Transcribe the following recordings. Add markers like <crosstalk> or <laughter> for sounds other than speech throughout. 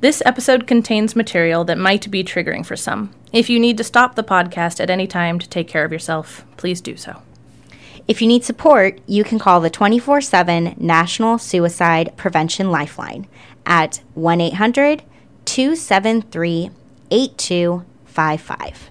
This episode contains material that might be triggering for some. If you need to stop the podcast at any time to take care of yourself, please do so. If you need support, you can call the 24 7 National Suicide Prevention Lifeline at 1 800 273 8255.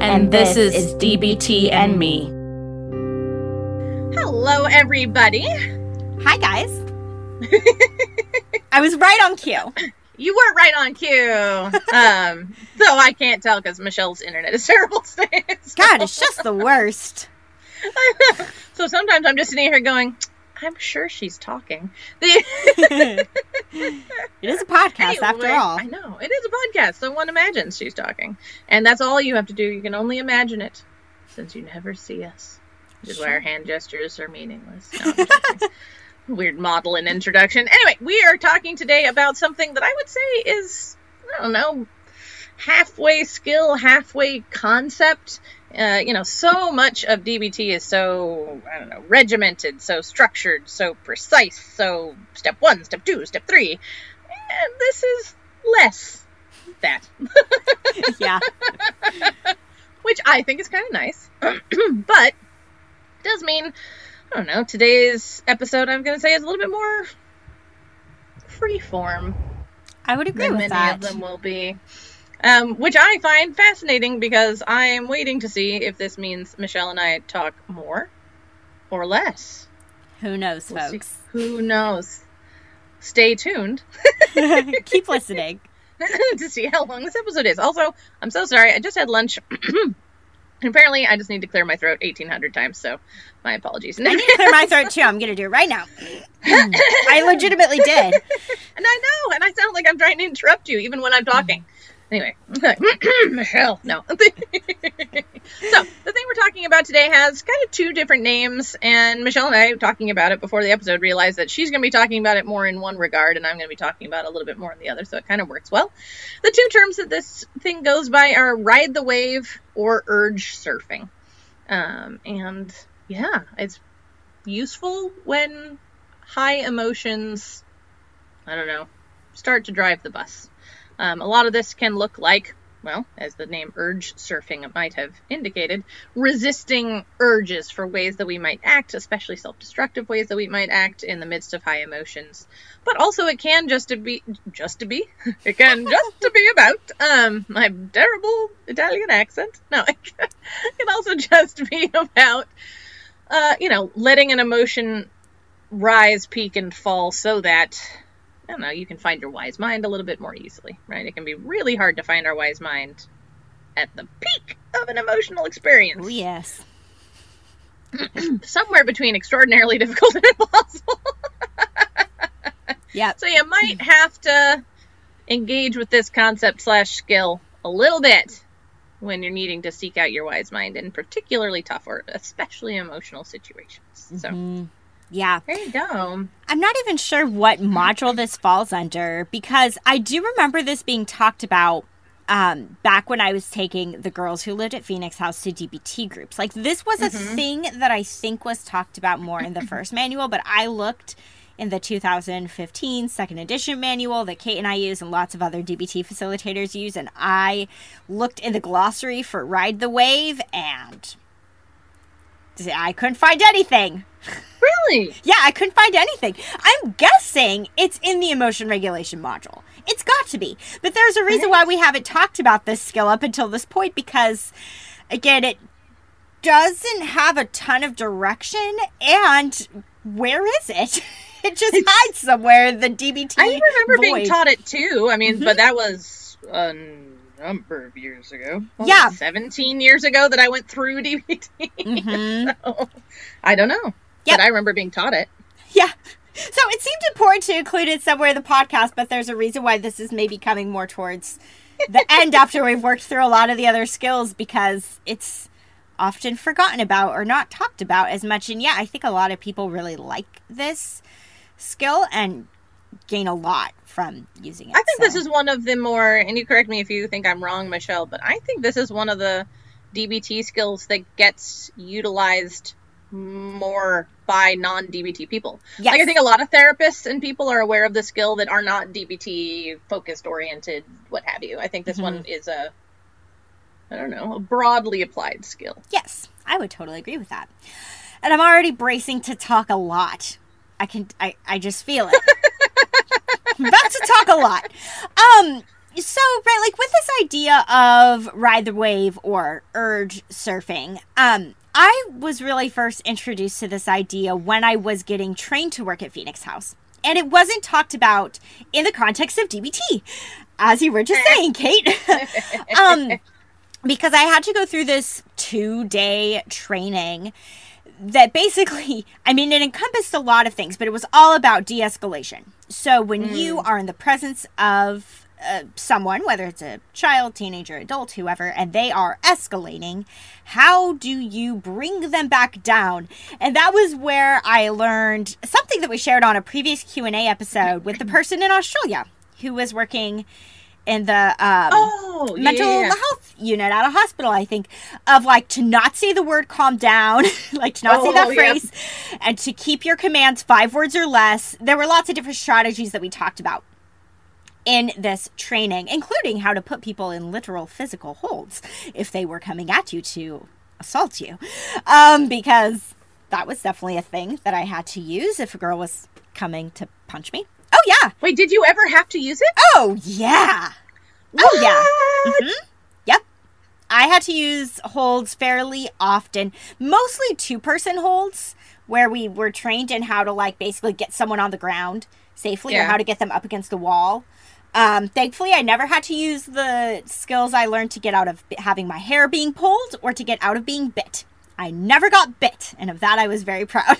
And, And this, this is, is DBT and me. Hello, everybody. Hi, guys. <laughs> I was right on cue. You were right on cue. <laughs> Um, though I can't tell because Michelle's internet is <laughs> terrible today. So, God, it's just the worst. so sometimes I'm just sitting here going, I'm sure she's talking. <laughs> <laughs> It is a podcast, after all. I know. It is a podcast, so one imagines she's talking. And that's all you have to do. You can only imagine it since you never see us. Which is why our hand gestures are meaningless. No, <laughs> Weird model and introduction. Anyway, we are talking today about something that I would say is, I don't know, halfway skill, halfway concept. Uh, you know, so much of DBT is so, I don't know, regimented, so structured, so precise, so step one, step two, step three. And this is less that, <laughs> yeah. which I think is kind of nice. <clears throat> but does mean, I don't know, today's episode I'm going to say is a little bit more freeform I would agree with many that. of them will be. Um, which I find fascinating because I am waiting to see if this means Michelle and I talk more or less. Who knows, We'll see. folks? Who knows? Stay tuned <laughs> Keep listening. <laughs> <laughs> to see how long this episode is. Also, I'm so sorry. I just had lunch. <clears throat> Apparently, I just need to clear my throat 1,800 times, so my apologies. I need to clear my throat too. I'm going to do it right now. I legitimately did. And I know, and I sound like I'm trying to interrupt you even when I'm talking. Anyway, <clears throat> Michelle, no. <laughs> so, the thing we're talking about today has kind of two different names, and Michelle and I, talking about it before the episode, realized that she's going to be talking about it more in one regard, and I'm going to be talking about it a little bit more in the other, so it kind of works well. The two terms that this thing goes by are ride the wave or urge surfing. Um, and yeah, it's useful when high emotions I don't know, start to drive the bus. Um, a lot of this can look like, well, as the name urge surfing might have indicated, resisting urges for ways that we might act, especially self destructive ways that we might act in the midst of high emotions. But also, it can just to be, just to be, <laughs> it can just to be about, um, my terrible Italian accent. No, <laughs> it can also just be about, uh, you know, letting an emotion rise, peak, and fall so that I don't know, you can find your wise mind a little bit more easily, right? It can be really hard to find our wise mind at the peak of an emotional experience. Oh, yes. <clears throat> Somewhere between extraordinarily difficult <laughs> and impossible. Yep. so you might have to engage with this concept slash skill a little bit when you're needing to seek out your wise mind in particularly tough or especially emotional situations. So Mm, yeah. there you go. I'm not even sure what module this falls under because I do remember this being talked about um, back when I was taking the girls who lived at Phoenix House to DBT groups. Like, this was a thing that I think was talked about more in the <laughs> first manual, but I looked in the 2015 second edition manual that Kate and I use and lots of other DBT facilitators use, and I looked in the glossary for Ride the Wave and I couldn't find anything. <laughs> Really? Yeah, I couldn't find anything. I'm guessing it's in the emotion regulation module. It's got to be. But there's a reason why we haven't talked about this skill up until this point because, again, it doesn't have a ton of direction. And where is it? <laughs> It just <laughs> hides somewhere in the DBT. I remember being taught it too. I mean, Mm-hmm. but that was a number of years ago. Yeah. 17 years ago that I went through DBT. <laughs> Mhm. so, I don't know. Yep. But I remember being taught it. Yeah. So it seemed important to include it somewhere in the podcast, but there's a reason why this is maybe coming more towards the <laughs> end after we've worked through a lot of the other skills because it's often forgotten about or not talked about as much. And yeah, I think a lot of people really like this skill and gain a lot from using it. I think so. this is one of the more, and you correct me if you think I'm wrong, Michelle, but I think this is one of the DBT skills that gets utilized more by non DBT people. Yes. Like, I think a lot of therapists and people are aware of the skill that are not DBT focused, oriented, what have you. I think this one is a, I don't know, a broadly applied skill. Yes, I would totally agree with that. And I'm already bracing to talk a lot. I can I, I just feel it. <laughs> I'm about to talk a lot. Um so right like with this idea of ride the wave or urge surfing, um I was really first introduced to this idea when I was getting trained to work at Phoenix House. And it wasn't talked about in the context of DBT, as you were just saying, Kate. <laughs> um, because I had to go through this two day training that basically, I mean, it encompassed a lot of things, but it was all about de escalation. So when you are in the presence of uh, someone, whether it's a child, teenager, adult, whoever, and they are escalating, how do you bring them back down? And that was where I learned something that we shared on a previous Q and A episode with the person in Australia who was working in the um, Oh, mental yeah, health unit at a hospital, I think, of like to not say the word calm down, <laughs> like to not say that Oh, yeah. phrase, and to keep your commands five words or less. There were lots of different strategies that we talked about in this training, including how to put people in literal physical holds if they were coming at you to assault you. Um, because that was definitely a thing that I had to use if a girl was coming to punch me. Oh, yeah. Wait, did you ever have to use it? Oh, yeah. Oh, yeah. What? Mhm. Yep. I had to use holds fairly often, mostly two person holds, where we were trained in how to, like, basically get someone on the ground safely or how to get them up against the wall. Um, thankfully, I never had to use the skills I learned to get out of having my hair being pulled or to get out of being bit. I never got bit, and of that I was very <laughs> proud.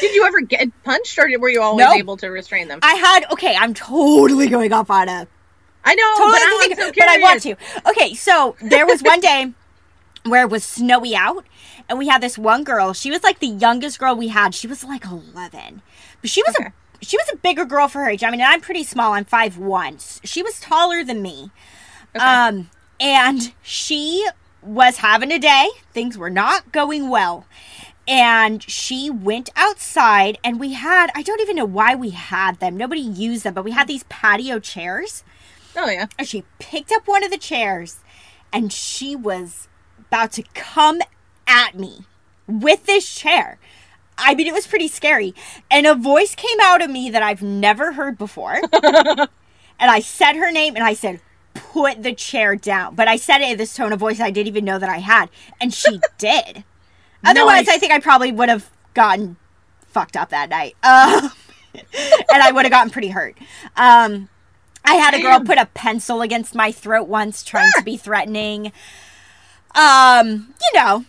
Did you ever get punched, or were you always Nope. able to restrain them? I had, okay, I'm totally going off on a I know, totally but, I'm so but I want to. Okay, so there was one day <laughs> where it was snowy out, and we had this one girl. She was like the youngest girl we had. She was like eleven, but she was Okay. a she was a bigger girl for her age. I mean, I'm pretty small. I'm five one. She was taller than me. Um, and she was having a day. Things were not going well. And she went outside, and we had, I don't even know why we had them. Nobody used them, but we had these patio chairs Oh yeah. and she picked up one of the chairs and she was about to come at me with this chair. I mean, it was pretty scary. And a voice came out of me that I've never heard before. <laughs> and I said her name and I said, put the chair down. But I said it in this tone of voice I didn't even know that I had. And she <laughs> did. Otherwise, Nice. I think I probably would have gotten fucked up that night. Um, <laughs> and I would have gotten pretty hurt. Um, I had a girl put a pencil against my throat once, trying to be threatening. Um, you know,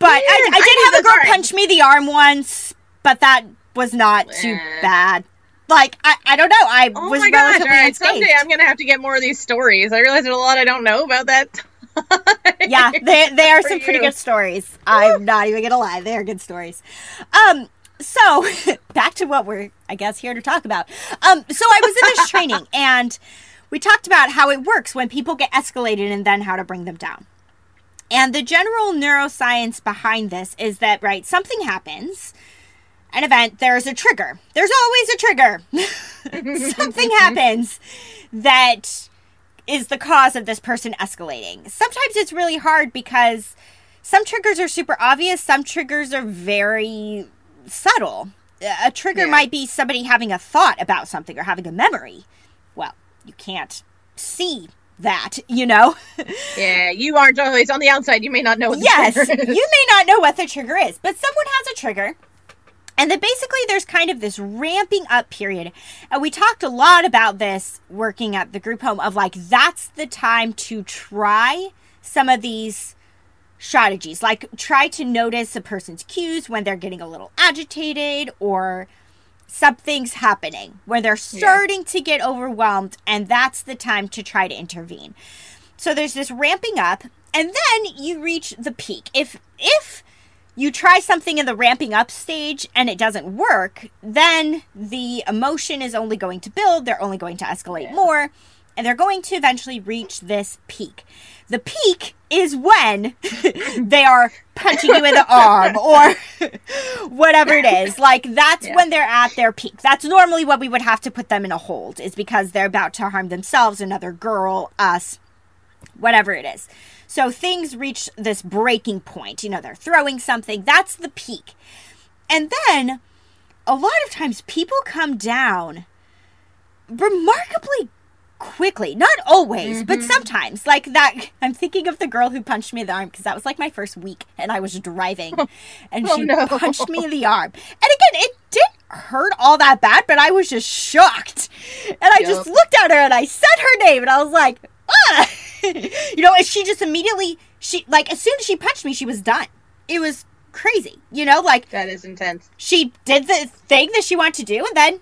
but I, I I did think have a girl punch me the arm once, but that was not too bad. Like I, I don't know. I Oh was my gosh! Relatively right, someday I'm gonna have to get more of these stories. I realize there's a lot I don't know about that. <laughs> yeah, <laughs> they they are some pretty good stories. I'm not even gonna lie, they are good stories. Um, so <laughs> back to what we're I guess here to talk about. Um, so I was in this training and we talked about how it works when people get escalated and then how to bring them down. And the general neuroscience behind this is that right, something happens. An event, there's a trigger. There's always a trigger. <laughs> something happens that is the cause of this person escalating. Sometimes it's really hard because some triggers are super obvious, some triggers are very subtle. A trigger Yeah. might be somebody having a thought about something or having a memory. Well, you can't see that, you know? yeah, you aren't always on the outside. You may not know. What the yes, you may not know what the trigger is, but someone has a trigger And then basically, there's kind of this ramping up period. And we talked a lot about this working at the group home of like, that's the time to try some of these strategies. Like, try to notice a person's cues when they're getting a little agitated or something's happening, where they're starting yeah. to get overwhelmed. And that's the time to try to intervene. So there's this ramping up. And then you reach the peak. If, if, you try something in the ramping up stage and it doesn't work, then the emotion is only going to build, they're only going to escalate yeah. more, and they're going to eventually reach this peak. The peak is when <laughs> they are punching you in the arm or <laughs> whatever it is. Like that's yeah. when they're at their peak. That's normally what we would have to put them in a hold is because they're about to harm themselves, another girl, us, whatever it is. So things reach this breaking point. You know, they're throwing something. That's the peak. And then a lot of times people come down remarkably quickly. Not always, mm-hmm. but sometimes. Like that <laughs> I'm thinking of the girl who punched me in the arm because that was like my first week and I was driving <laughs> and oh, she no. punched me in the <laughs> arm. And again, it didn't hurt all that bad, but I was just shocked. And I yep. just looked at her and I said her name and I was like, ah! you know, and she just immediately she like as soon as she punched me, she was done. It was crazy, you know, like that is intense. She did the thing that she wanted to do, and then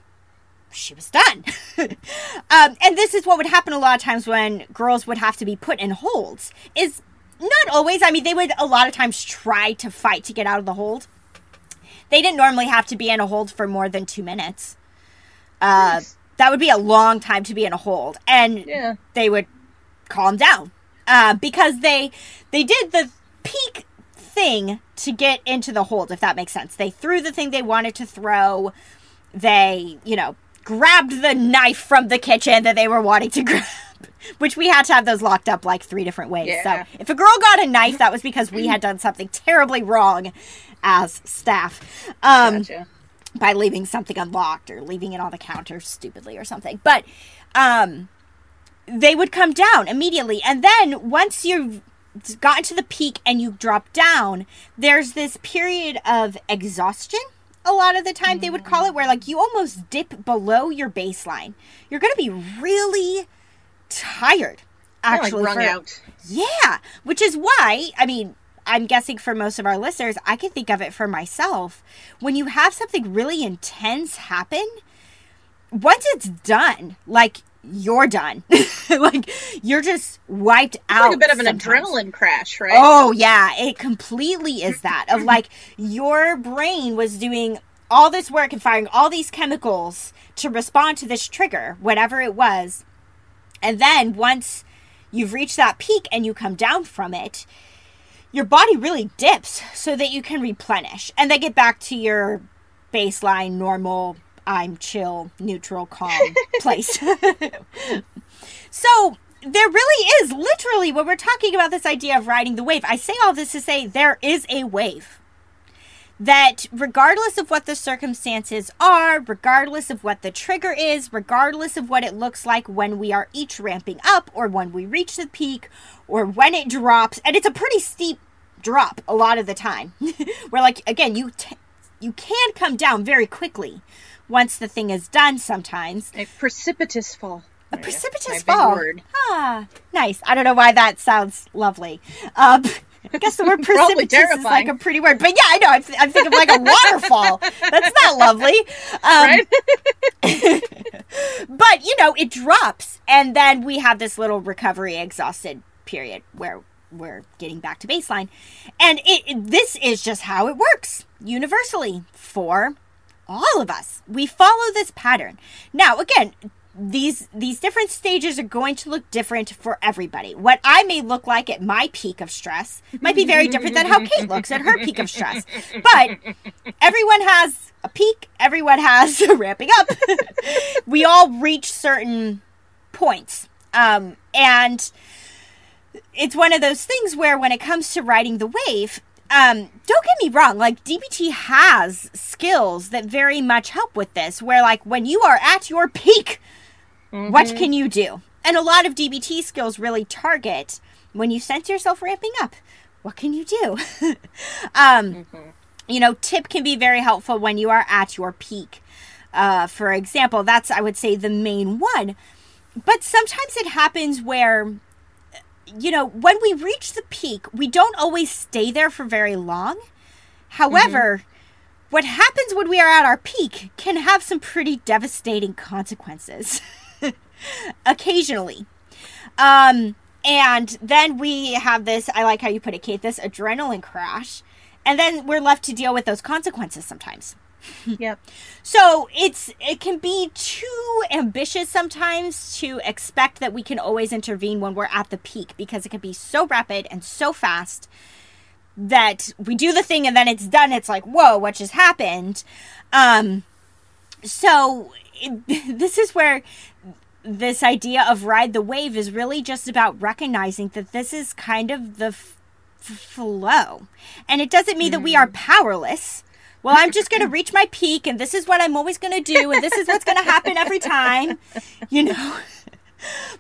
she was done. <laughs> um, and this is what would happen a lot of times when girls would have to be put in holds. Is not always. I mean, they would a lot of times try to fight to get out of the hold. They didn't normally have to be in a hold for more than two minutes. Uh, nice. That would be a long time to be in a hold, and yeah. they would calm down uh, because they they did the peak thing to get into the hold if that makes sense they threw the thing they wanted to throw they you know grabbed the knife from the kitchen that they were wanting to <laughs> grab which we had to have those locked up like three different ways yeah. so if a girl got a knife that was because we had done something terribly wrong as staff um, gotcha. by leaving something unlocked or leaving it on the counter stupidly or something but um they would come down immediately. And then once you've gotten to the peak and you drop down, there's this period of exhaustion. A lot of the time, they would call it where like you almost dip below your baseline. You're going to be really tired. Actually, like for, out. Yeah, which is why I mean I'm guessing for most of our listeners, I can think of it for myself. When you have something really intense happen, once it's done, like you're done. <laughs> like you're just wiped it's out. Like a bit of an sometimes. adrenaline crash, right? Oh yeah, it completely is that. of like your brain was doing all this work and firing all these chemicals to respond to this trigger, whatever it was. And then once you've reached that peak and you come down from it, your body really dips so that you can replenish and then get back to your baseline normal I'm chill, neutral, calm <laughs> place. <laughs> so there really is literally when we're talking about this idea of riding the wave, I say all this to say there is a wave. That regardless of what the circumstances are, regardless of what the trigger is, regardless of what it looks like when we are each ramping up or when we reach the peak or when it drops, and it's a pretty steep drop a lot of the time. <laughs> where like again, you t- you can come down very quickly once the thing is done sometimes. A precipitous fall. A precipitous fall. Ah, nice. I don't know why that sounds lovely. Um, <laughs> I guess the word <laughs> precipitous is like a pretty word, but yeah, I know. I'm, th- I'm thinking like a waterfall. That's not lovely, um, right? <laughs> but you know, it drops, and then we have this little recovery exhausted period where we're getting back to baseline, and it, it this is just how it works universally for all of us. We follow this pattern. Now, again, these these different stages are going to look different for everybody. What I may look like at my peak of stress might be very different than how Kate looks at her peak of stress. But everyone has a peak, everyone has <laughs> ramping up. <laughs> we all reach certain points. Um, and it's one of those things where when it comes to riding the wave, um, don't get me wrong, like DBT has skills that very much help with this, where like when you are at your peak, mm-hmm. what can you do? And a lot of DBT skills really target when you sense yourself ramping up, what can you do? <laughs> um, mm-hmm. you know, tip can be very helpful when you are at your peak. Uh, for example, that's, I would say, the main one. But sometimes it happens where, you know, when we reach the peak, we don't always stay there for very long. However, mm-hmm. what happens when we are at our peak can have some pretty devastating consequences <laughs> occasionally. Um, and then we have this, I like how you put it, Kate, this adrenaline crash. And then we're left to deal with those consequences sometimes. Yep. so it's it can be too ambitious sometimes to expect that we can always intervene when we're at the peak because it can be so rapid and so fast that we do the thing and then it's done. It's like, whoa, what just happened? Um, so it, <laughs> this is where this idea of ride the wave is really just about recognizing that this is kind of the f- flow. And it doesn't mean mm. that we are mm. powerless. Well, I'm just going to reach my peak and this is what I'm always going to do and this is what's going to happen every time, you know.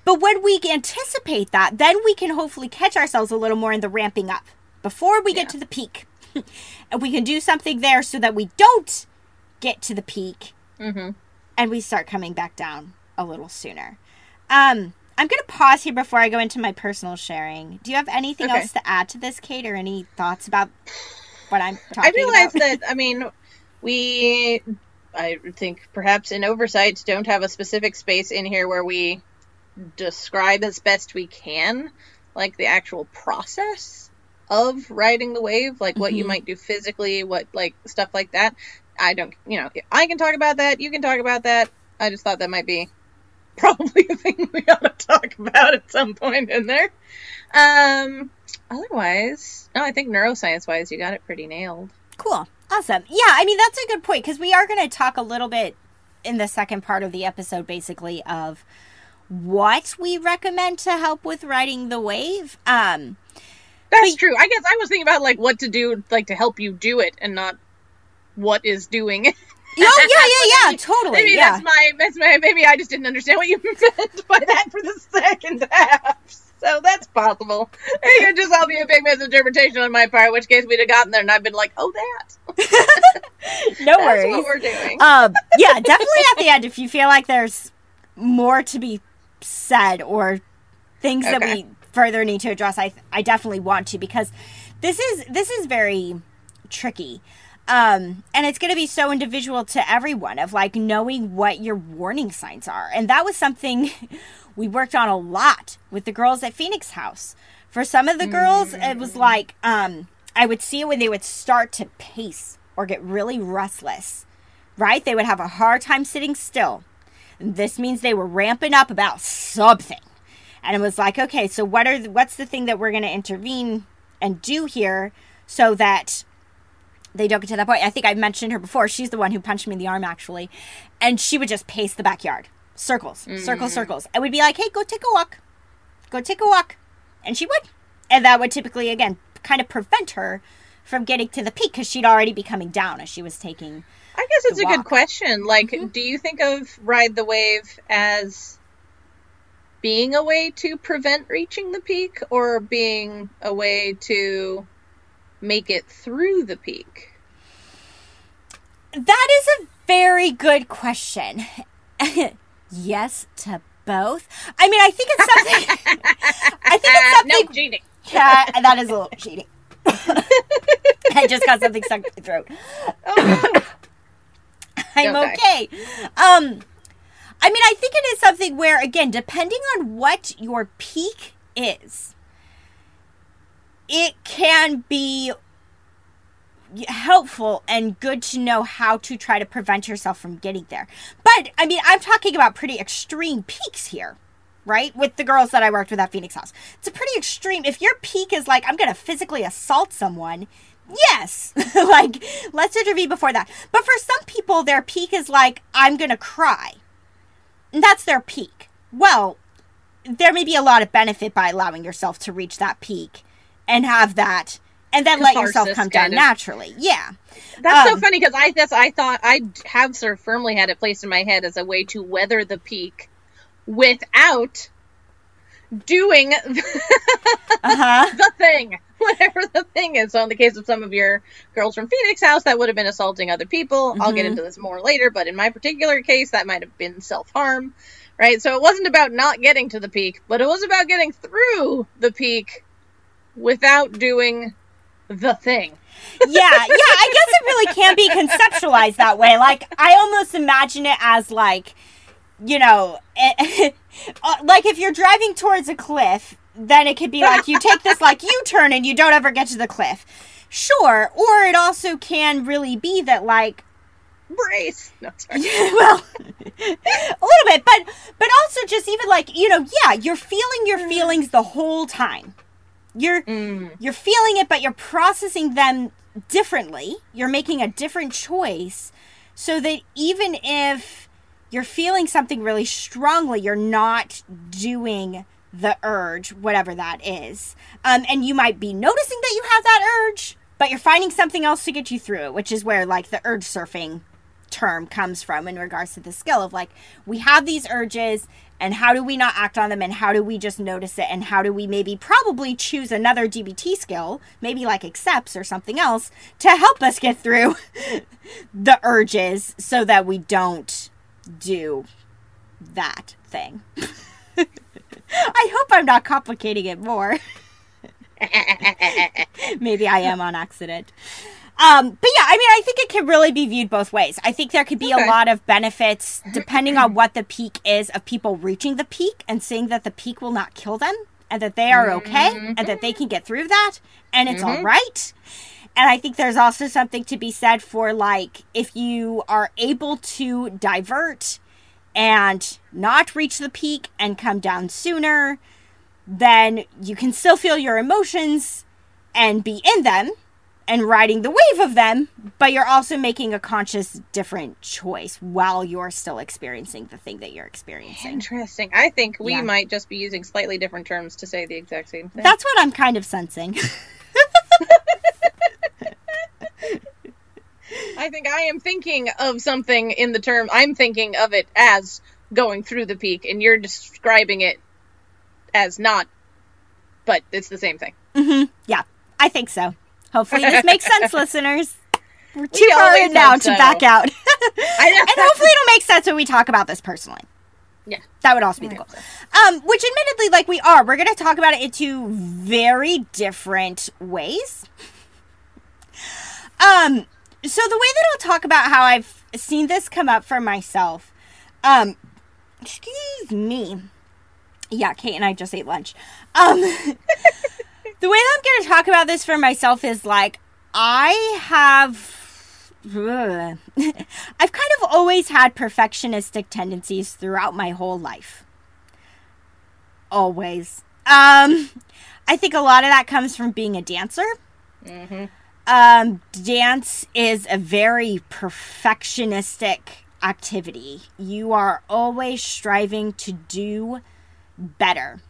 But when we anticipate that, then we can hopefully catch ourselves a little more in the ramping up before we get yeah. to the peak. and we can do something there so that we don't get to the peak mm-hmm. and we start coming back down a little sooner. Um, I'm going to pause here before I go into my personal sharing. Do you have anything okay. else to add to this, Kate, or any thoughts about what I'm I realize that, I mean, we, I think perhaps in oversight, don't have a specific space in here where we describe as best we can, like the actual process of riding the wave, like what mm-hmm. you might do physically, what, like, stuff like that. I don't, you know, I can talk about that, you can talk about that. I just thought that might be probably a thing we ought to talk about at some point in there. Um, otherwise, no, I think neuroscience wise, you got it pretty nailed. Cool. Awesome. Yeah, I mean, that's a good point because we are going to talk a little bit in the second part of the episode, basically, of what we recommend to help with riding the wave. Um, that's but, true. I guess I was thinking about like what to do, like to help you do it, and not what is doing it. <laughs> Oh yeah, yeah, yeah, totally. Maybe yeah. that's my that's my maybe I just didn't understand what you <laughs> meant by that for the second half. So that's possible. It could just all be a big misinterpretation on my part, in which case we'd have gotten there and I've been like, oh, that. <laughs> no that's worries. what we're doing. Um, yeah, definitely at the end, if you feel like there's more to be said or things okay. that we further need to address, I I definitely want to because this is this is very tricky. Um, and it's going to be so individual to everyone of like knowing what your warning signs are. And that was something <laughs> we worked on a lot with the girls at Phoenix House. For some of the girls, mm. it was mm. like um, I would see it when they would start to pace or get really restless, right? They would have a hard time sitting still. And this means they were ramping up about something. And it was like, okay, so what are the, what's the thing that we're going to intervene and do here so that they don't get to that point. I think I mentioned her before. She's the one who punched me in the arm, actually. And she would just pace the backyard circles, mm-hmm. circles, circles. I would be like, hey, go take a walk. Go take a walk. And she would. And that would typically, again, kind of prevent her from getting to the peak because she'd already be coming down as she was taking. I guess it's a walk. good question. Like, mm-hmm. do you think of Ride the Wave as being a way to prevent reaching the peak or being a way to make it through the peak? That is a very good question. <laughs> yes to both. I mean, I think it's something. <laughs> I think it's something. no cheating. Yeah, that is a little cheating. <laughs> I just got something stuck in my throat. Oh, I'm okay. Um, I mean, I think it is something where, again, depending on what your peak is, it can be helpful and good to know how to try to prevent yourself from getting there. But I mean, I'm talking about pretty extreme peaks here, right? With the girls that I worked with at Phoenix House. It's a pretty extreme. If your peak is like, I'm going to physically assault someone, yes, <laughs> like, let's intervene before that. But for some people, their peak is like, I'm going to cry. And that's their peak. Well, there may be a lot of benefit by allowing yourself to reach that peak and have that and then let yourself come down of. naturally. Yeah, that's um, so funny because I that's I thought I have sort of firmly had it placed in my head as a way to weather the peak without doing <laughs> uh-huh. the thing. <laughs> whatever the thing is. So in the case of some of your girls from Phoenix House, that would have been assaulting other people. I'll get Mhm. into this more later, but in my particular case, that might have been self harm, right? So it wasn't about not getting to the peak, but it was about getting through the peak without doing the thing. yeah, yeah, I guess it really can be conceptualized that way. Like, I almost imagine it as like, you know, <laughs> uh, like if you're driving towards a cliff, then it could be like you take this like U turn and you don't ever get to the cliff. Sure, or it also can really be that like Brace. No, sorry. <laughs> well a little bit but but also just even like you know yeah you're feeling your feelings the whole time you're Mm. you're feeling it but you're processing them differently you're making a different choice so that even if you're feeling something really strongly you're not doing the urge whatever that is um, and you might be noticing that you have that urge but you're finding something else to get you through it which is where like the urge surfing term comes from in regards to the skill of like we have these urges and how do we not act on them? And how do we just notice it? And how do we maybe probably choose another DBT skill maybe like accepts or something else to help us get through <laughs> the urges so that we don't do that thing? <laughs> I hope I'm not complicating it more. <laughs> Maybe I am on accident um, but yeah, I mean, I think it can really be viewed both ways. I think there could be Okay. a lot of benefits depending on what the peak is of people reaching the peak and seeing that the peak will not kill them and that they are okay and that they can get through that and it's all right. And I think there's also something to be said for like if you are able to divert and not reach the peak and come down sooner, then you can still feel your emotions and be in them and riding the wave of them, but you're also making a conscious different choice while you're still experiencing the thing that you're experiencing. Interesting. I think we Yeah. might just be using slightly different terms to say the exact same thing. That's what I'm kind of sensing. <laughs> I think I am thinking of something in the term. I'm thinking of it as going through the peak, and you're describing it as not. But it's the same thing. Mm-hmm. yeah, I think so. Hopefully, this makes sense, <laughs> listeners. We're too We far in now hope to back out. <laughs> <laughs> And hopefully, it'll make sense when we talk about this personally. Yeah. That would also be the goal. Um, which admittedly, like we are, we're going to talk about it in two very different ways. Um, so the way that I'll talk about how I've seen this come up for myself, um, excuse me. Yeah, Kate and I just ate lunch. Um, the way that I'm going to talk about this for myself is like I have. Ugh. <laughs> I've kind of always had perfectionistic tendencies throughout my whole life. Always. Um, I think a lot of that comes from being a dancer. Um, dance is a very perfectionistic activity. You are always striving to do better.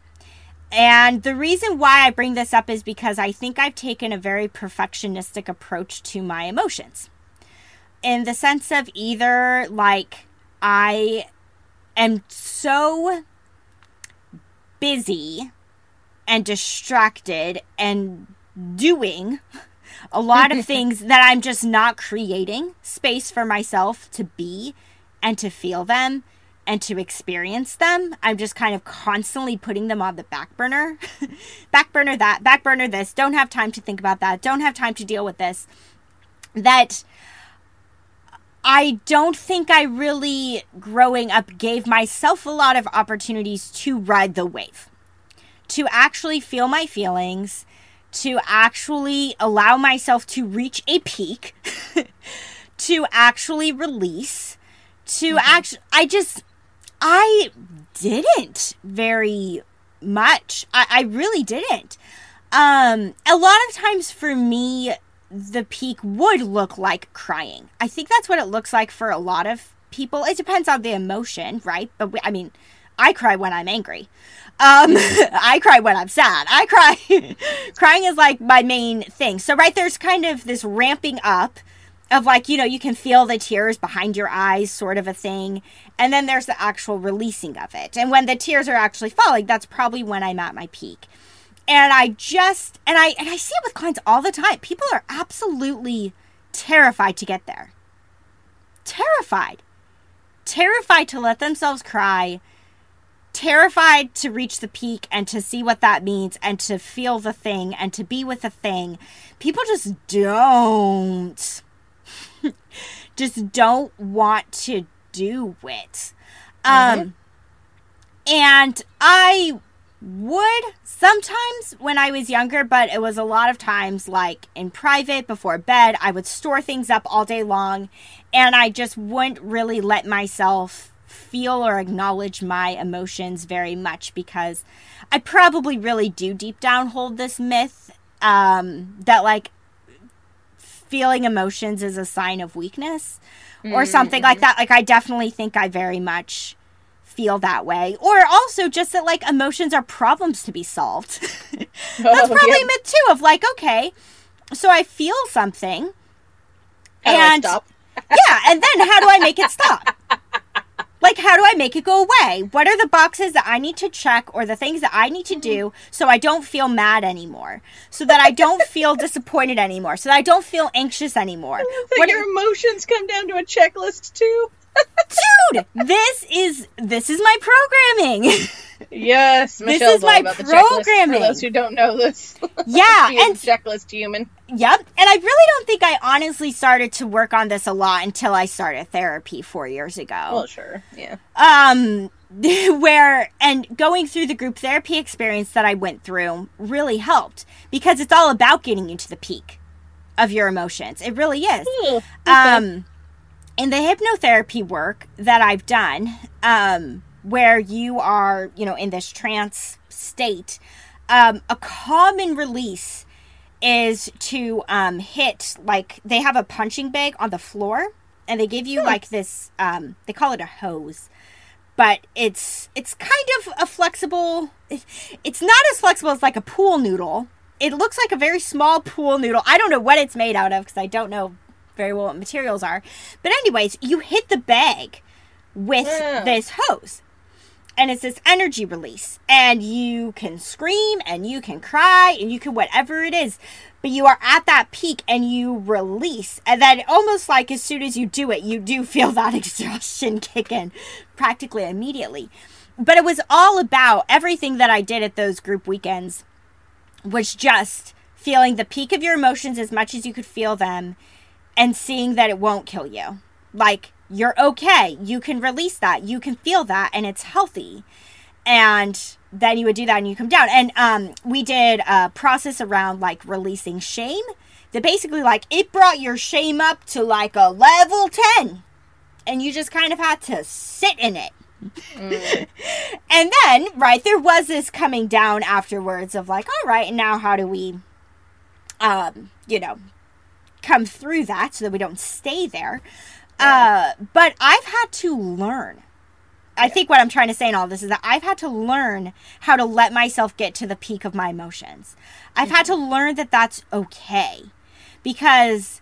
And the reason why I bring this up is because I think I've taken a very perfectionistic approach to my emotions. In the sense of either like I am so busy and distracted and doing a lot of <laughs> things that I'm just not creating space for myself to be and to feel them and to experience them. I'm just kind of constantly putting them on the back burner. <laughs> back burner that, back burner this, don't have time to think about that, don't have time to deal with this. That I don't think I really, growing up, gave myself a lot of opportunities to ride the wave, to actually feel my feelings, to actually allow myself to reach a peak, <laughs> to actually release, to mm-hmm. actually, I just, I didn't very much. I, I really didn't. Um, a lot of times for me, the peak would look like crying. I think that's what it looks like for a lot of people. It depends on the emotion, right? But we, I mean, I cry when I'm angry. Um, <laughs> I cry when I'm sad. I cry. <laughs> Crying is like my main thing. So, right, there's kind of this ramping up of like, you know, you can feel the tears behind your eyes, sort of a thing. And then there's the actual releasing of it. And when the tears are actually falling, that's probably when I'm at my peak. And I just and I and I see it with clients all the time. People are absolutely terrified to get there. Terrified. Terrified to let themselves cry. Terrified to reach the peak and to see what that means and to feel the thing and to be with the thing. People just don't <laughs> just don't want to do it. Um, mm-hmm. and I would sometimes when I was younger, but it was a lot of times like in private before bed. I would store things up all day long and I just wouldn't really let myself feel or acknowledge my emotions very much because I probably really do deep down hold this myth um, that like feeling emotions is a sign of weakness or mm-hmm. something like that. Like I definitely think I very much feel that way. Or also just that like emotions are problems to be solved. <laughs> <laughs> That's oh, probably yeah. myth too of like, okay, so I feel something. How and <laughs> yeah, and then how do I make it stop? Like how do I make it go away? What are the boxes that I need to check or the things that I need to do so I don't feel mad anymore? So that I don't <laughs> feel disappointed anymore. So that I don't feel anxious anymore. What your emotions come down to a checklist too? Dude, this is this is my programming. Yes, this is my programming. For those who don't know this, <laughs> yeah, and checklist human. Yep, and I really don't think I honestly started to work on this a lot until I started therapy four years ago. Well, sure, yeah. Um, <laughs> where and going through the group therapy experience that I went through really helped because it's all about getting you to the peak of your emotions. It really is. Ooh, okay. Um in the hypnotherapy work that I've done, um, where you are, you know, in this trance state, um, a common release is to um, hit like they have a punching bag on the floor, and they give you hmm. like this. Um, they call it a hose, but it's it's kind of a flexible. It's not as flexible as like a pool noodle. It looks like a very small pool noodle. I don't know what it's made out of because I don't know very well what materials are. But anyways, you hit the bag with yeah. this hose. And it's this energy release. And you can scream and you can cry and you can whatever it is. But you are at that peak and you release. And then almost like as soon as you do it, you do feel <laughs> that exhaustion kick in practically immediately. But it was all about everything that I did at those group weekends was just feeling the peak of your emotions as much as you could feel them and seeing that it won't kill you. Like, you're okay. You can release that. You can feel that, and it's healthy. And then you would do that and you come down. And um, we did a process around like releasing shame that basically, like, it brought your shame up to like a level 10. And you just kind of had to sit in it. Mm. <laughs> and then, right, there was this coming down afterwards of like, all right, and now how do we, um, you know, come through that so that we don't stay there. Yeah. Uh, but I've had to learn. I yeah. think what I'm trying to say in all this is that I've had to learn how to let myself get to the peak of my emotions. I've mm-hmm. had to learn that that's okay. Because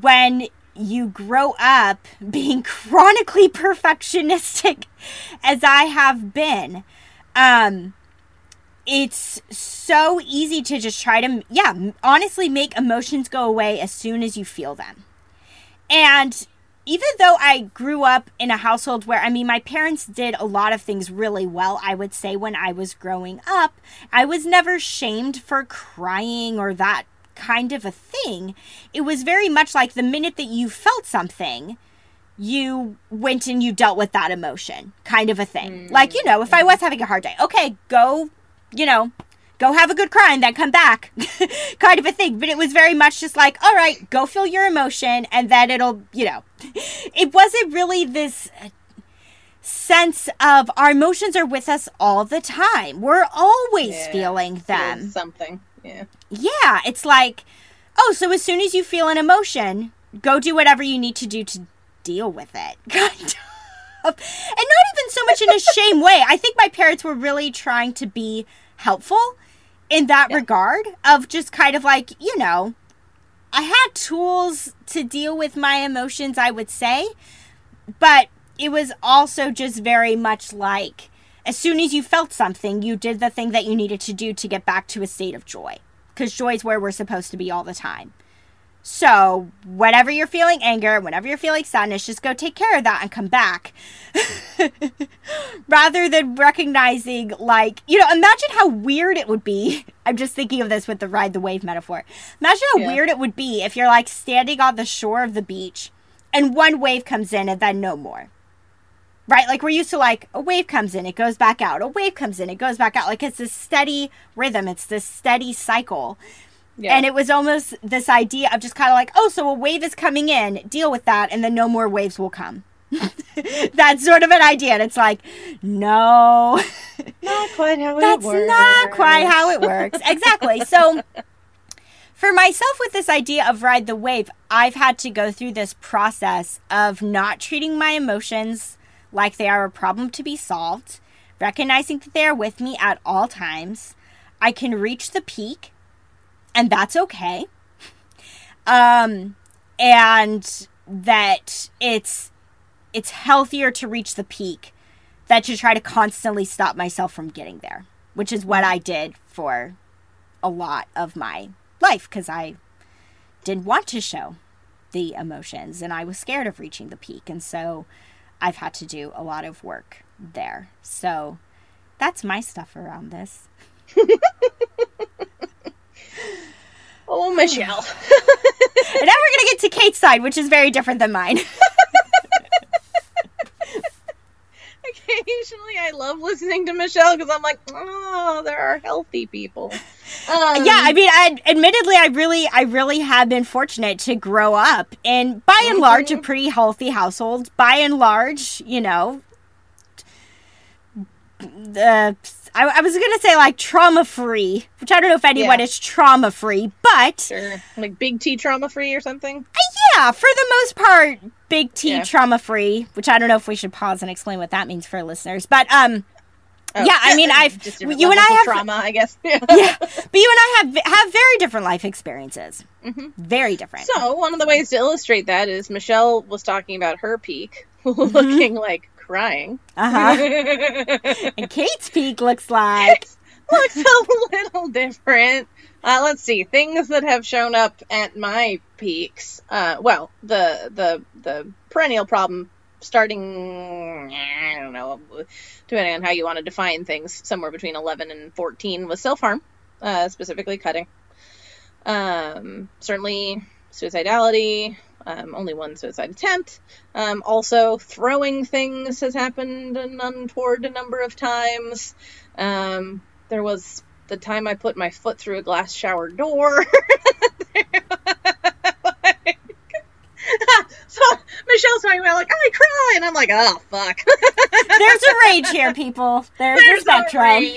when you grow up <laughs> being chronically perfectionistic, as I have been, um, it's so easy to just try to, yeah, honestly make emotions go away as soon as you feel them. And even though I grew up in a household where, I mean, my parents did a lot of things really well, I would say when I was growing up, I was never shamed for crying or that kind of a thing. It was very much like the minute that you felt something, you went and you dealt with that emotion kind of a thing. Mm-hmm. Like, you know, if I was having a hard day, okay, go you know, go have a good cry and then come back <laughs> kind of a thing. But it was very much just like, all right, go feel your emotion and then it'll, you know, <laughs> it wasn't really this sense of our emotions are with us all the time. We're always yeah, feeling them. Something. Yeah. Yeah. It's like, oh, so as soon as you feel an emotion, go do whatever you need to do to deal with it. <laughs> Kind of and not so much in a shame way. I think my parents were really trying to be helpful in that yeah. regard of just kind of like, you know, I had tools to deal with my emotions, I would say, but it was also just very much like as soon as you felt something, you did the thing that you needed to do to get back to a state of joy. Because joy is where we're supposed to be all the time. So, whenever you're feeling anger, whenever you're feeling sadness, just go take care of that and come back. <laughs> Rather than recognizing, like, you know, imagine how weird it would be. <laughs> I'm just thinking of this with the ride the wave metaphor. Imagine how Yeah. weird it would be if you're like standing on the shore of the beach and one wave comes in and then no more. Right? Like we're used to like a wave comes in, it goes back out. A wave comes in, it goes back out. Like it's this steady rhythm, it's this steady cycle. Yeah. And it was almost this idea of just kind of like, oh, so a wave is coming in, deal with that, and then no more waves will come. <laughs> That's sort of an idea. And it's like, no, <laughs> not quite how that's it works. not quite how it works. exactly. So, for myself, with this idea of ride the wave, I've had to go through this process of not treating my emotions like they are a problem to be solved, recognizing that they are with me at all times. I can reach the peak, and that's okay. Um, and that it's it's healthier to reach the peak than to try to constantly stop myself from getting there, which is what I did for a lot of my life because I didn't want to show the emotions and I was scared of reaching the peak. And so I've had to do a lot of work there. So that's my stuff around this. <laughs> Oh, Michelle. and <laughs> now we're going to get to Kate's side, which is very different than mine. <laughs> Occasionally, I love listening to Michelle because I'm like, oh, there are healthy people. Um, yeah, I mean, I, admittedly, I really, I really have been fortunate to grow up in, by and large, a pretty healthy household. By and large, you know, the I, I was gonna say like trauma free, which I don't know if anyone Yeah. is trauma free, but sure. Like big T trauma free or something. yeah, for the most part, big T Yeah. trauma free. Which I don't know if we should pause and explain what that means for listeners, but um, Oh, Yeah, I mean, <laughs> I've- just you and I have- trauma, I guess. <laughs> yeah, but you and I have have very different life experiences, Mhm. very different. So one of the ways to illustrate that is Michelle was talking about her peak, <laughs> Mm-hmm. looking like crying. Uh huh. <laughs> and Kate's peak looks like looks a little different. Uh, let's see things that have shown up at my peaks. Uh, well, the the the perennial problem starting. I don't know, depending on how you want to define things, somewhere between eleven and fourteen was self harm, uh, specifically cutting. Um, certainly suicidality. Um, only one suicide attempt. Um, also, throwing things has happened an untoward a number of times. Um, there was the time I put my foot through a glass shower door. <laughs> so Michelle's talking about like I cry, and I'm like, oh fuck. <laughs> there's a range here, people. There's, There's a spectrum. range.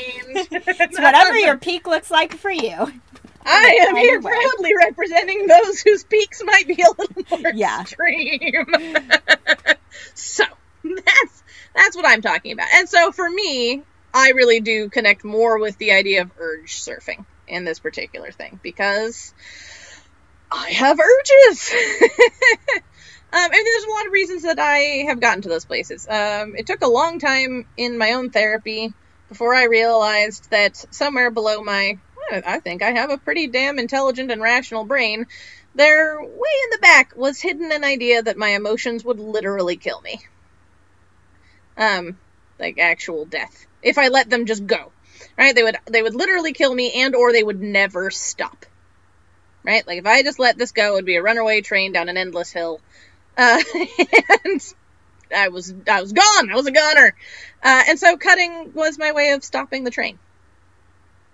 It's whatever your peak looks like for you. I am here proudly representing those whose peaks might be a little <laughs> more Yeah. extreme. <laughs> so that's that's what I'm talking about. And so for me, I really do connect more with the idea of urge surfing in this particular thing because I have urges. <laughs> um, and there's a lot of reasons that I have gotten to those places. Um, it took a long time in my own therapy before I realized that somewhere below my I think I have a pretty damn intelligent and rational brain. There, way in the back, was hidden an idea that my emotions would literally kill me. Um, like actual death. If I let them just go. Right? They would they would literally kill me and or they would never stop. Right? Like if I just let this go, it would be a runaway train down an endless hill. Uh, <laughs> and I was I was gone. I was a goner. Uh, and so cutting was my way of stopping the train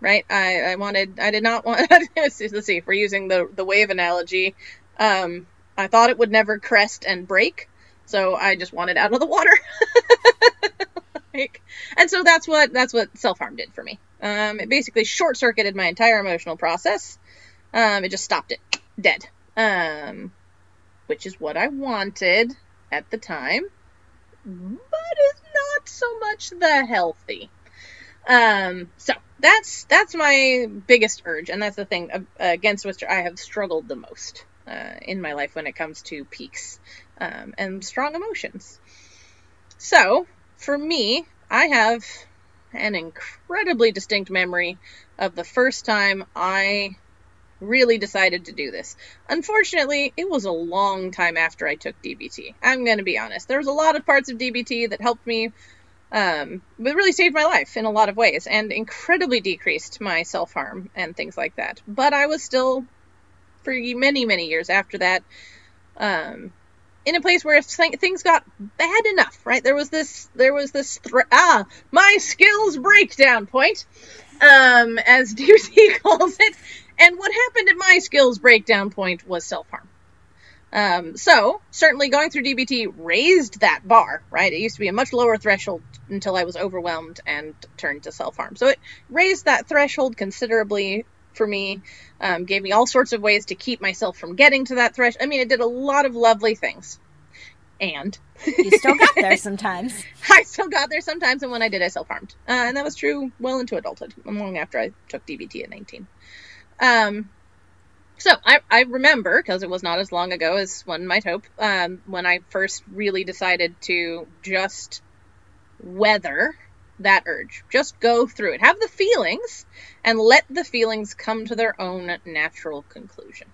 right? I, I wanted, I did not want, <laughs> let's see, if we're using the, the wave analogy, um, I thought it would never crest and break, so I just wanted out of the water. <laughs> like, and so that's what, that's what self-harm did for me. Um, it basically short-circuited my entire emotional process. Um, it just stopped it dead. Um, which is what I wanted at the time, but is not so much the healthy. Um, so that's that's my biggest urge, and that's the thing against which I have struggled the most uh, in my life when it comes to peaks um, and strong emotions. So for me, I have an incredibly distinct memory of the first time I really decided to do this. Unfortunately, it was a long time after I took DBT. I'm going to be honest. There was a lot of parts of DBT that helped me, um, but really saved my life in a lot of ways and incredibly decreased my self harm and things like that. But I was still, for many, many years after that, um, in a place where if things got bad enough, right? There was this, there was this, ah, my skills breakdown point, um, as <laughs> DBT calls it. And what happened at my skills breakdown point was self harm. Um, so certainly going through DBT raised that bar, right? It used to be a much lower threshold until I was overwhelmed and turned to self harm. So it raised that threshold considerably for me, um, gave me all sorts of ways to keep myself from getting to that threshold. I mean, it did a lot of lovely things. And you still got there <laughs> sometimes. I still got there sometimes, and when I did, I self harmed, uh, and that was true well into adulthood, long after I took DBT at 19. Um, so I, I remember, because it was not as long ago as one might hope, um, when I first really decided to just weather that urge. Just go through it. Have the feelings and let the feelings come to their own natural conclusion.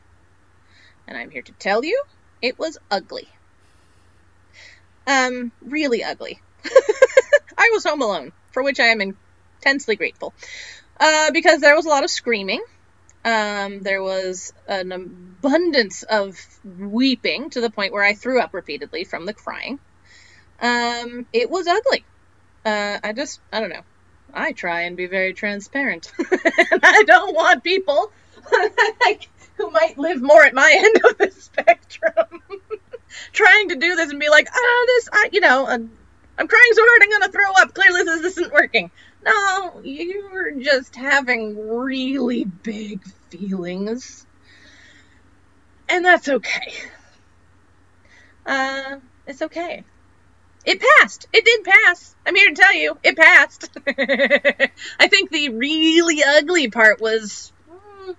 And I'm here to tell you, it was ugly. Um, really ugly. <laughs> I was home alone, for which I am intensely grateful. Uh, because there was a lot of screaming um, there was an abundance of weeping to the point where I threw up repeatedly from the crying. Um, it was ugly. Uh, I just, I don't know. I try and be very transparent. <laughs> and I don't want people <laughs> who might live more at my <laughs> end of the spectrum trying to do this and be like, oh, this, I, you know, I'm, I'm crying so hard I'm going to throw up. Clearly this isn't working. No, you're just having really big feelings. And that's okay. Uh, it's okay. It passed. It did pass. I'm here to tell you, it passed. <laughs> I think the really ugly part was, mm,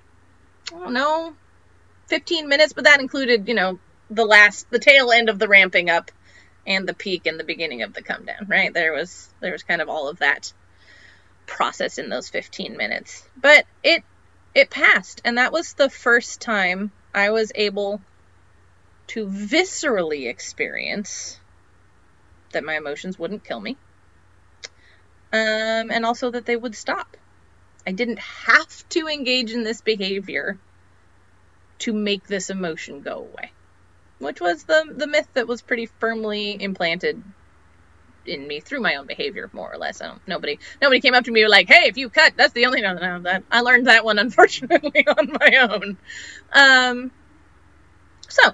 I don't know, 15 minutes, but that included, you know, the last, the tail end of the ramping up and the peak and the beginning of the come down, right? There was, there was kind of all of that process in those 15 minutes. But it it passed and that was the first time I was able to viscerally experience that my emotions wouldn't kill me. Um, and also that they would stop. I didn't have to engage in this behavior to make this emotion go away, which was the the myth that was pretty firmly implanted in me through my own behavior, more or less. I don't. Nobody. Nobody came up to me like, "Hey, if you cut, that's the only." No, no, that I learned that one <laughs> unfortunately <laughs> on my own. Um. So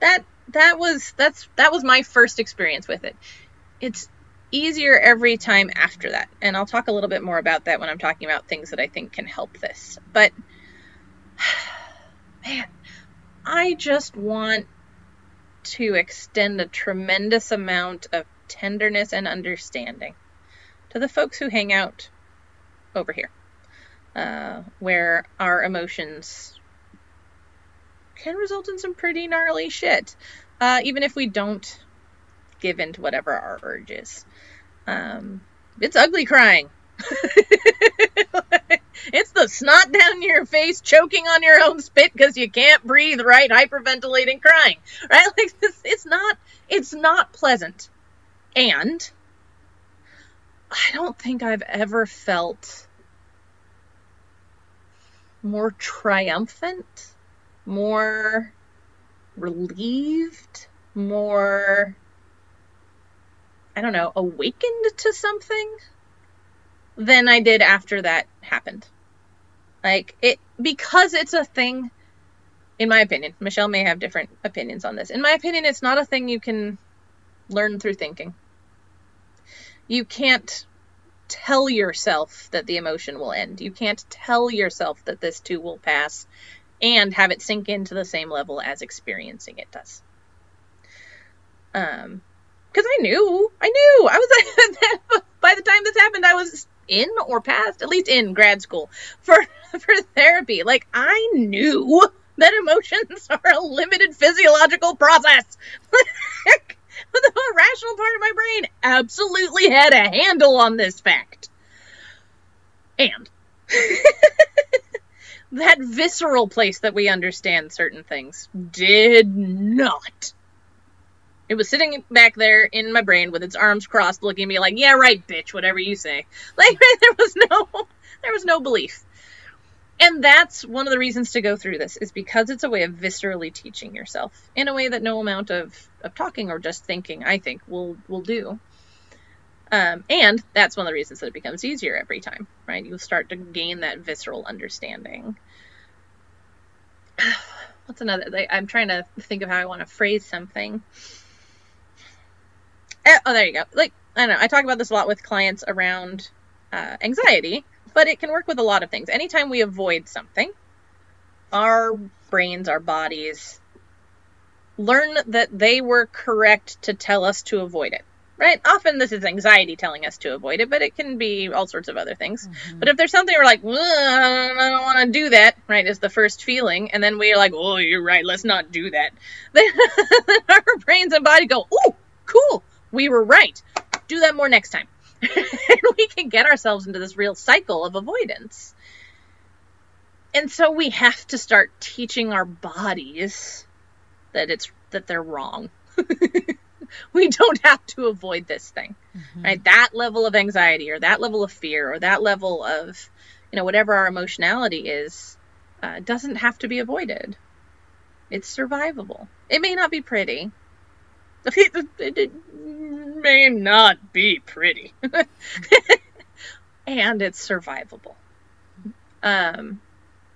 that that was that's that was my first experience with it. It's easier every time after that, and I'll talk a little bit more about that when I'm talking about things that I think can help this. But <sighs> man, I just want to extend a tremendous amount of tenderness and understanding to the folks who hang out over here, uh, where our emotions can result in some pretty gnarly shit, uh, even if we don't give in to whatever our urge is. Um, it's ugly crying. <laughs> it's the snot down your face, choking on your own spit because you can't breathe right, hyperventilating, crying. Right? <laughs> Like this, it's not. It's not pleasant. And I don't think I've ever felt more triumphant, more relieved, more, I don't know, awakened to something than I did after that happened. Like, it, because it's a thing, in my opinion, Michelle may have different opinions on this. In my opinion, it's not a thing you can learn through thinking. You can't tell yourself that the emotion will end. You can't tell yourself that this too will pass and have it sink into the same level as experiencing it does. Um, because I knew, I knew, I was <laughs> by the time this happened, I was in or past, at least in grad school for <laughs> for therapy. Like I knew that emotions <laughs> are a limited physiological process. <laughs> the rational part of my brain absolutely had a handle on this fact. And <laughs> that visceral place that we understand certain things did not. It was sitting back there in my brain with its arms crossed, looking at me like, "Yeah, right, bitch. Whatever you say." <laughs> Like there was no, there was no belief. And that's one of the reasons to go through this is because it's a way of viscerally teaching yourself in a way that no amount of, of talking or just thinking, I think, will will do. Um, and that's one of the reasons that it becomes easier every time, right? You start to gain that visceral understanding. <sighs> What's another? I'm trying to think of how I want to phrase something. Eh, oh, there you go. Like I don't know. I talk about this a lot with clients around uh, anxiety, but it can work with a lot of things. Anytime we avoid something, our brains, our bodies learn that they were correct to tell us to avoid it right? Often this is anxiety telling us to avoid it, but it can be all sorts of other things. Mm-hmm. But if there's something we're like, I don't want to do that, right, is the first feeling, and then we're like, oh, you're right, let's not do that. <laughs> Then our brains and body go, oh, cool, we were right. Do that more next time. And <laughs> we can get ourselves into this real cycle of avoidance. And so we have to start teaching our bodies that it's that they're wrong. <laughs> we don't have to avoid this thing. Mm-hmm. Right? That level of anxiety or that level of fear or that level of, you know, whatever our emotionality is, uh, doesn't have to be avoided. It's survivable. It may not be pretty. It, may not be pretty. <laughs> and it's survivable. Um,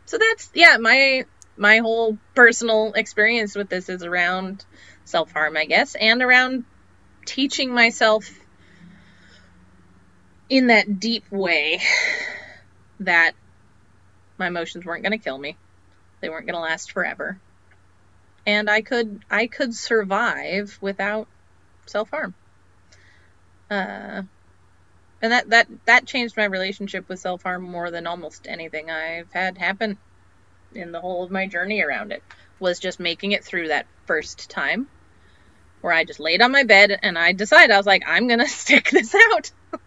so that's yeah, my my whole personal experience with this is around self harm, I guess, and around teaching myself in that deep way <sighs> that my emotions weren't going to kill me. They weren't going to last forever. And I could I could survive without self-harm. Uh and that that that changed my relationship with self-harm more than almost anything I've had happen in the whole of my journey around it was just making it through that first time where I just laid on my bed and I decided I was like, I'm gonna <laughs> stick this out. <laughs>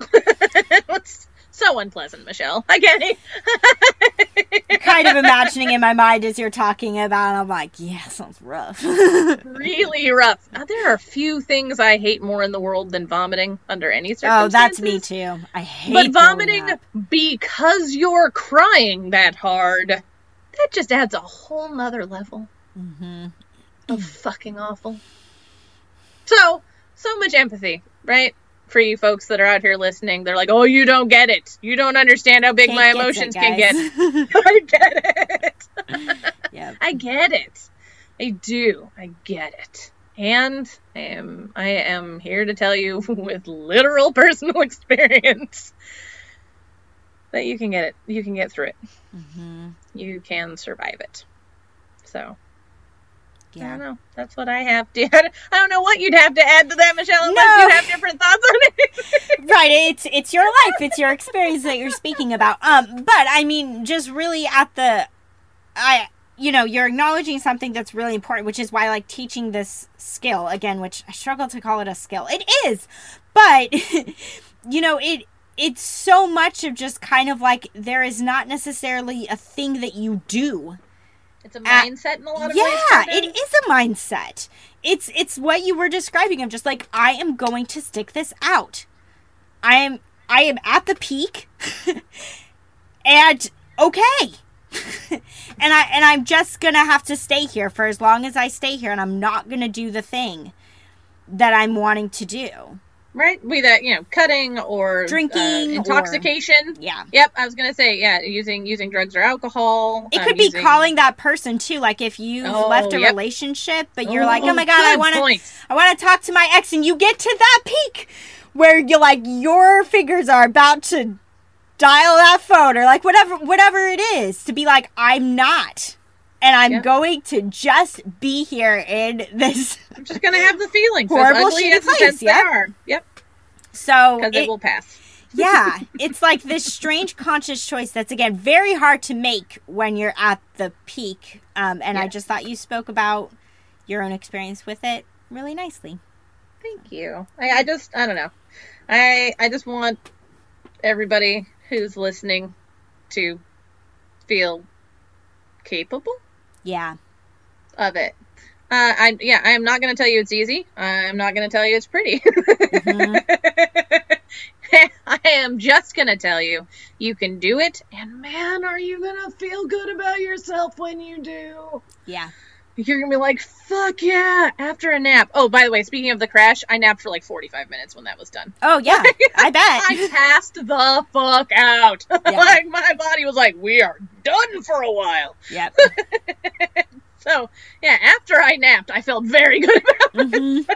<laughs> It's so unpleasant, Michelle. I get it. kind of imagining in my mind as you're talking about, I'm like, yeah, sounds rough. <laughs> really rough. Now, there are few things I hate more in the world than vomiting under any circumstances. Oh, that's me too. I hate. It. But vomiting because you're crying that hard, that just adds a whole nother level. Mm-hmm. Of fucking awful. So, so much empathy, right? For you folks that are out here listening, they're like, "Oh, you don't get it. You don't understand how big Can't my emotions it, can get." <laughs> <laughs> I get it. <laughs> yep. I get it. I do. I get it. And I am I am here to tell you with literal personal experience that you can get it. You can get through it. Mm-hmm. You can survive it. So yeah. I don't know. That's what I have to. <laughs> I don't know what you'd have to add to that, Michelle, unless no. you have different thoughts on it. <laughs> right. It's it's your life. It's your experience that you're speaking about. Um, but I mean, just really at the, I you know you're acknowledging something that's really important, which is why I like teaching this skill again, which I struggle to call it a skill. It is, but <laughs> you know it it's so much of just kind of like there is not necessarily a thing that you do it's a mindset in a lot of yeah, ways. Yeah, it is a mindset. It's it's what you were describing. I'm just like I am going to stick this out. I am I am at the peak, <laughs> and okay. <laughs> and I and I'm just gonna have to stay here for as long as I stay here, and I'm not gonna do the thing that I'm wanting to do right? Be that you know, cutting or uh, drinking, uh, intoxication. Or, yeah. Yep. I was gonna say yeah, using using drugs or alcohol. It um, could be using... calling that person too. Like if you oh, left a yep. relationship, but you're oh, like, oh my god, I want to, I want to talk to my ex, and you get to that peak where you're like, your fingers are about to dial that phone or like whatever whatever it is to be like i'm not and I'm yep. going to just be here in this. I'm just going to have the feelings. Horrible as ugly as place. Yep. They are. Yep. So because it, it, will pass. <laughs> yeah, it's like this strange conscious choice that's again very hard to make when you're at the peak. Um, and yeah. I just thought you spoke about your own experience with it really nicely. Thank you. I, I just I don't know. I I just want everybody who's listening to feel capable Yeah. of it. Uh, I yeah, I am not going to tell you it's easy. I'm not going to tell you it's pretty. <laughs> I am just going to tell you you can do it, and man, are you going to feel good about yourself when you do. Yeah. You're gonna be like, fuck yeah, after a nap. Oh, by the way, speaking of the crash, I napped for like 45 minutes when that was done. Oh yeah. <laughs> I bet. I passed the fuck out. <laughs> like, my body was like, we are done for a while. Yep. <laughs> So, yeah, after I napped, I felt very good about Mhm.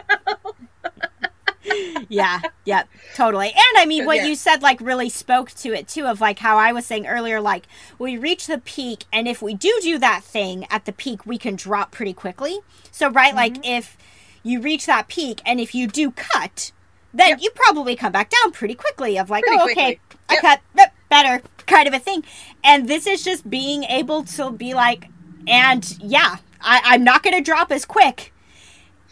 Yeah, yeah, totally. And I mean, what Yeah. you said, like, really spoke to it too, of like how I was saying earlier, like, we reach the peak, and if we do do that thing at the peak, we can drop pretty quickly. So, right, Mm-hmm. like, if you reach that peak, and if you do cut, then Yep. you probably come back down pretty quickly, of like, Pretty oh, quickly. okay, I Yep. cut, yep, better, kind of a thing. And this is just being able to be like, and yeah, I, I'm not going to drop as quick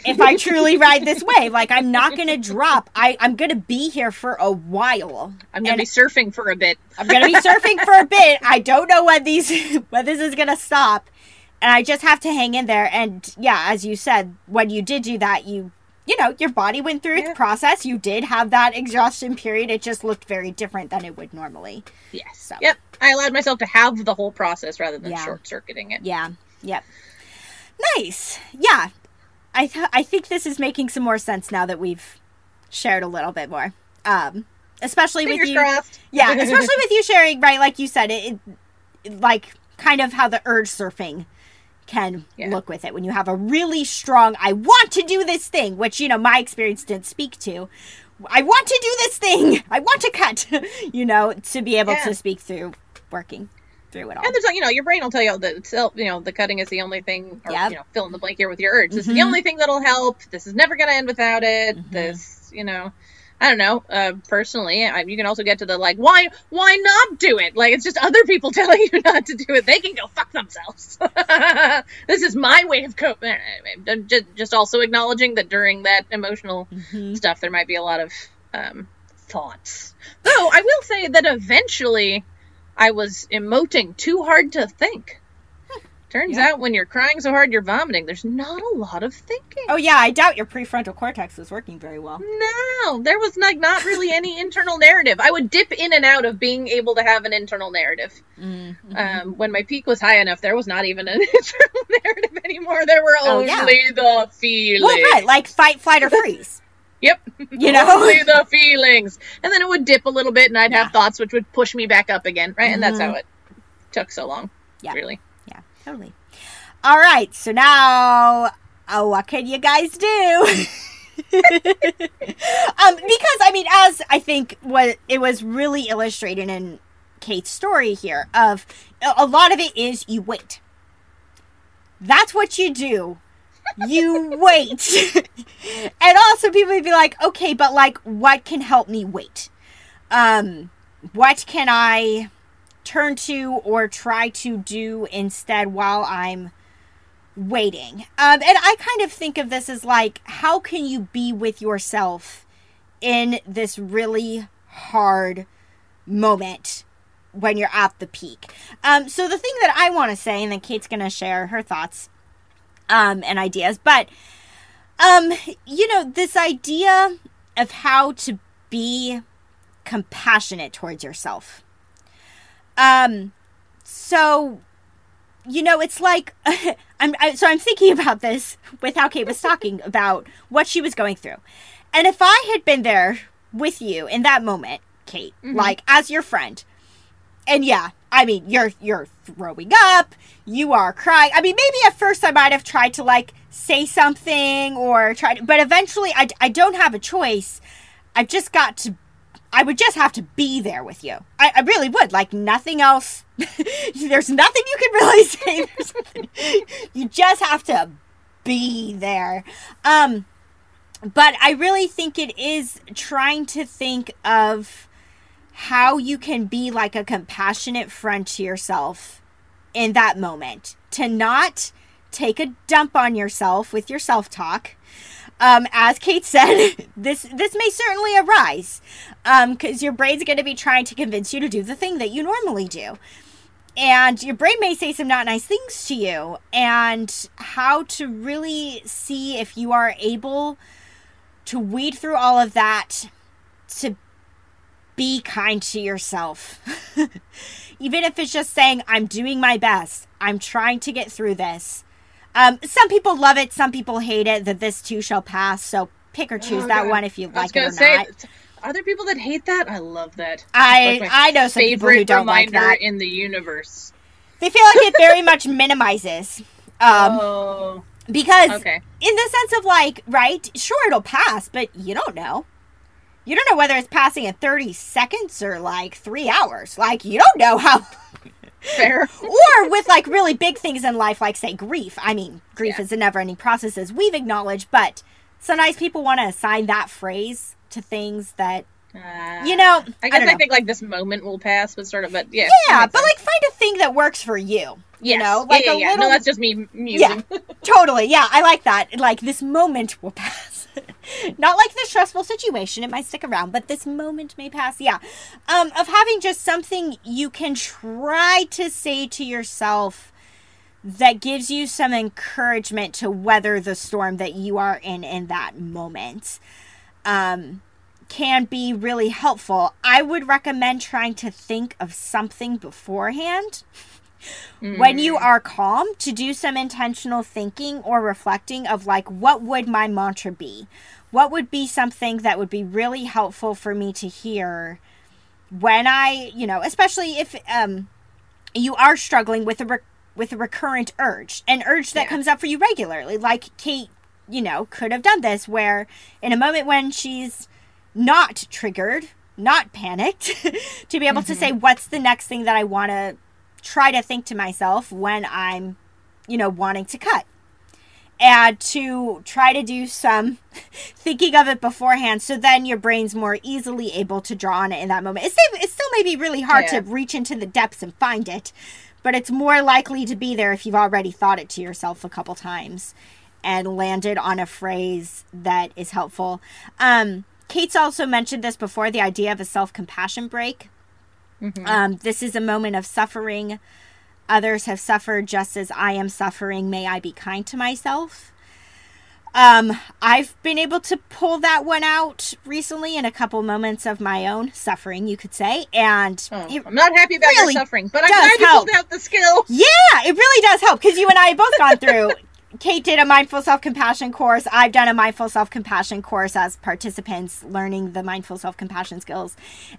if I truly ride this wave. Like I'm not gonna drop. I I'm gonna be here for a while. I'm gonna be surfing for a bit. I'm gonna be surfing for a bit. I don't know when these <laughs> when this is gonna stop, and I just have to hang in there. And yeah, as you said, when you did do that, you you know your body went through its process. You did have that exhaustion period. It just looked very different than it would normally. Yes. So. Yep. I allowed myself to have the whole process rather than Yeah. short circuiting it. Yeah. Yep. Nice. Yeah. I th- I think this is making some more sense now that we've shared a little bit more. Um, especially Fingers with you. crossed. <laughs> Yeah, <laughs> especially with you sharing, right? Like you said, it, it like kind of how the urge surfing can Yeah. look with it when you have a really strong I want to do this thing, which you know my experience didn't speak to. I want to do this thing. I want to cut, <laughs> you know, to be able Yeah. to speak through working through it all. And there's, like, you know, your brain will tell you that it's, you know, the cutting is the only thing, or, Yep. you know, fill in the blank here with your urge. This is the Mhm. only thing that'll help. This is never going to end without it. Mhm. This, you know, I don't know. Uh, personally, I, you can also get to the, like, why, why not do it? Like, it's just other people <laughs> telling you not to do it. They can go fuck themselves. <laughs> this is my way of coping. Just, just also acknowledging that during that emotional Mhm. stuff, there might be a lot of um, thoughts. Though I will say that eventually I was emoting too hard to think. Turns Yeah. out when you're crying so hard you're vomiting, there's not a lot of thinking. Oh yeah, I doubt your prefrontal cortex was working very well. No, there was like not really any <laughs> internal narrative. I would dip in and out of being able to have an internal narrative. Mm-hmm. Um, when my peak was high enough, there was not even an <laughs> internal narrative anymore. There were Oh, only yeah. the feelings. well, right, like fight, flight, or freeze. Yep. You <laughs> know? The feelings. And then it would dip a little bit and I'd Yeah. have thoughts which would push me back up again, right? And that's how it took so long. Yeah. Really. Yeah, totally. All right, so now, uh, what can you guys do? <laughs> um, because I mean, as I think what it was really illustrated in Kate's story here, of a lot of it is you wait. That's what you do. You wait. <laughs> and also people would be like, okay, but like what can help me wait? Um, what can I turn to or try to do instead while I'm waiting. Um, and I kind of think of this as like, how can you be with yourself in this really hard moment when you're at the peak? Um, so the thing that I want to say, and then Kate's going to share her thoughts um, and ideas, but um, you know, this idea of how to be compassionate towards yourself. Um, so you know, it's like <laughs> I'm I, so I'm thinking about this with how Kate was talking <laughs> about what she was going through, and if I had been there with you in that moment, Kate, like as your friend, and yeah, I mean, you're you're throwing up, you are crying. I mean, maybe at first I might have tried to like say something or try, to, but eventually I I don't have a choice. I've just got to I would just have to be there with you. I, I really would. Like nothing else. <laughs> There's nothing you can really <laughs> say. You just have to be there. Um, but I really think it is trying to think of how you can be like a compassionate friend to yourself in that moment. To not take a dump on yourself with your self talk. Um, as Kate said, <laughs> this this may certainly arise because um, your brain's going to be trying to convince you to do the thing that you normally do. And your brain may say some not nice things to you, and how to really see if you are able to weed through all of that to be kind to yourself. <laughs> Even if it's just saying, I'm doing my best, I'm trying to get through this. Um, some people love it, some people hate it, that this too shall pass. So pick or choose oh, that God. one if you like it or say, not. Are there people that hate that? I love that. I like I know some people who don't like that in the universe. They feel like it very much minimizes. <laughs> Um, oh. Because okay. in the sense of like, right, sure it'll pass, but you don't know. You don't know whether it's passing in 30 seconds or like 3 hours. Like you don't know how <laughs> Fair. or with like really big things in life like say grief. I mean, grief yeah. is a never-ending process as we've acknowledged, but sometimes people want to assign that phrase to things that uh, you know, I guess I, I, think like this moment will pass, but sort of, but yeah, yeah, but like find a thing that works for you. Yes. You know, like yeah, yeah, a little. No, that's just me musing. Yeah, <laughs> totally. Yeah, I like that. Like this moment will <laughs> pass. <laughs> Not like the stressful situation; it might stick around, but this moment may pass. Yeah, um, of having just something you can try to say to yourself that gives you some encouragement to weather the storm that you are in in that moment. Um can be really helpful. I would recommend trying to think of something beforehand. Mm. When you are calm, to do some intentional thinking or reflecting of like, what would my mantra be? What would be something that would be really helpful for me to hear when I, you know, especially if um, you are struggling with a re- with a recurrent urge, an urge that yeah. comes up for you regularly, like Kate, you know, could have done this, where in a moment when she's not triggered, not panicked, <laughs> to be able mm-hmm. to say, what's the next thing that I want to try to think to myself when I'm, you know, wanting to cut. And to try to do some <laughs> thinking of it beforehand so then your brain's more easily able to draw on it in that moment. It's, it still may be really hard yeah. to reach into the depths and find it, but it's more likely to be there if you've already thought it to yourself a couple times and landed on a phrase that is helpful. Um, Kate's also mentioned this before the idea of a self compassion break. Mm-hmm. Um, this is a moment of suffering. Others have suffered just as I am suffering. May I be kind to myself? Um, I've been able to pull that one out recently in a couple moments of my own suffering, you could say. And oh, I'm not happy about really your suffering, but I'm glad you pulled out the skill. Yeah, it really does help because you and I have both gone through <laughs> Kate did a mindful self compassion course. I've done a mindful self compassion course as participants learning the mindful self compassion skills.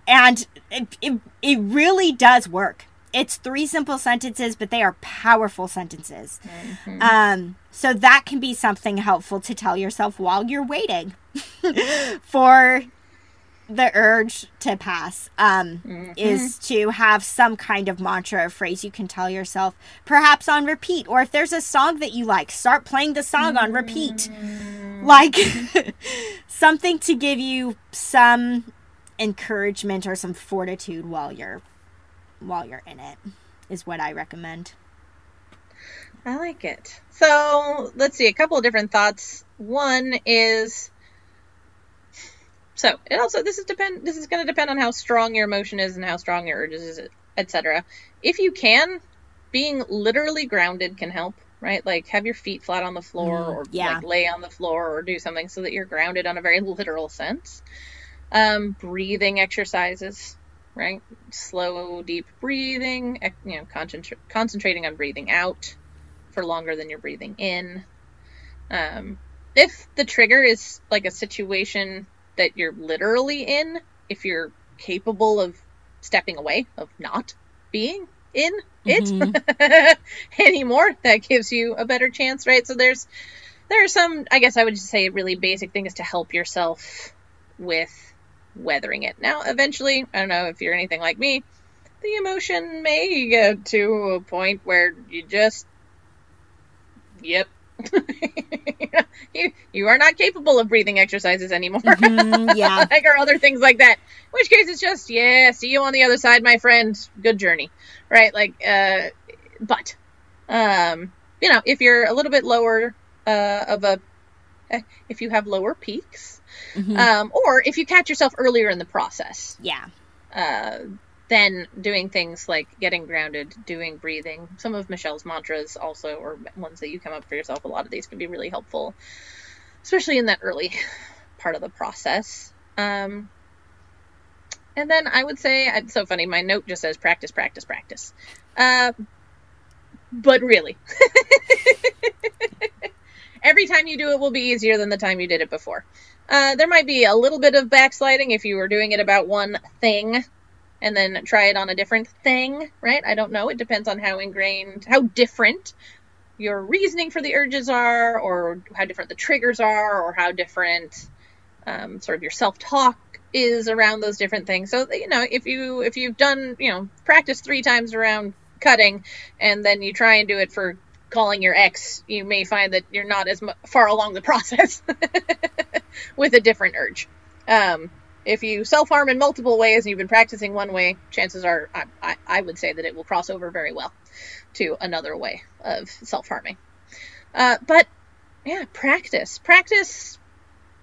And it, it, it, really does work. It's three simple sentences, but they are powerful sentences. Mm-hmm. Um, so that can be something helpful to tell yourself while you're waiting <laughs> for the urge to pass um, mm-hmm. is to have some kind of mantra or phrase you can tell yourself, perhaps on repeat. Or if there's a song that you like, start playing the song on repeat. Mm-hmm. Like <laughs> something to give you some encouragement or some fortitude while you're while you're in it is what I recommend. I like it. So let's see a couple of different thoughts. One is so it also this is depend this is going to depend on how strong your emotion is and how strong your urges is, etc. If you can, being literally grounded can help, right? Like have your feet flat on the floor mm, or yeah. like lay on the floor or do something so that you're grounded on a very literal sense. Um, breathing exercises, right? Slow, deep breathing, you know, concentra- concentrating on breathing out for longer than you're breathing in. Um, if the trigger is like a situation that you're literally in if you're capable of stepping away, of not being in it mm-hmm. <laughs> anymore. That gives you a better chance, right? So there's there are some I guess I would just say really basic things to help yourself with weathering it. Now eventually, I don't know if you're anything like me, the emotion may get to a point where you just yep, <laughs> you you are not capable of breathing exercises anymore. Mm-hmm, yeah, <laughs> like or other things like that. In which case, it's just yeah. See you on the other side, my friend. Good journey, right? Like, uh, but, um, you know, if you're a little bit lower uh, of a eh, if you have lower peaks, um, or if you catch yourself earlier in the process. Yeah. Uh, then doing things like getting grounded, doing breathing. Some of Michelle's mantras also, or ones that you come up for yourself. A lot of these can be really helpful, especially in that early <laughs> part of the process. Um, and then I would say, it's so funny, my note just says practice, practice, practice. Uh, but really, <laughs> every time you do it will be easier than the time you did it before. Uh, there might be a little bit of backsliding if you were doing it about one thing and then try it on a different thing, right? I don't know. It depends on how ingrained, how different your reasoning for the urges are, or how different the triggers are, or how different um, sort of your self talk is around those different things. So you know, if you if you've done you know practice three times around cutting, and then you try and do it for calling your ex, you may find that you're not as far along the <laughs> process with a different urge. Um, if you self harm in multiple ways and you've been practicing one way, chances are I, I, I would say that it will cross over very well to another way of self harming. Uh, but yeah, practice. Practice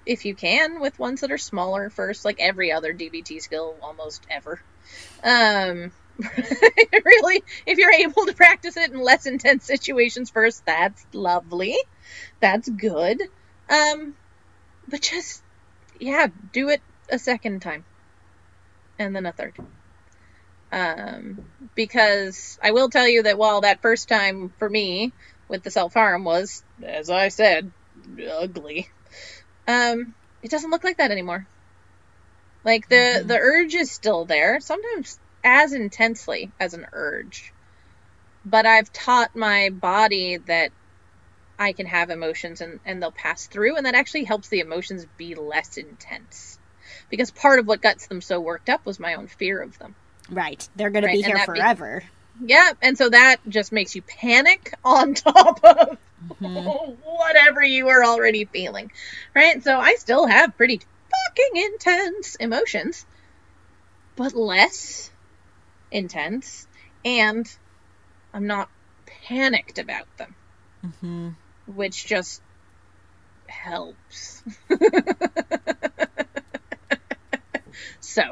if you can with ones that are smaller first, like every other DBT skill almost ever. Um, <laughs> really, if you're able to practice it in less intense situations first, that's lovely. That's good. Um, but just, yeah, do it a second time. And then a third. Um, because I will tell you that while that first time for me with the self harm was, as I said, ugly, um, it doesn't look like that anymore. Like the Mm-hmm. the urge is still there, sometimes as intensely as an urge. But I've taught my body that I can have emotions and, and they'll pass through, and that actually helps the emotions be less intense. Because part of what gets them so worked up was my own fear of them. Right. They're going Right, to be and here that be- forever. Yeah, and so that just makes you panic <laughs> on top of <laughs> whatever you are already feeling. Right? So I still have pretty fucking intense emotions, but less intense, and I'm not panicked about them, hmm which just helps. <laughs> so,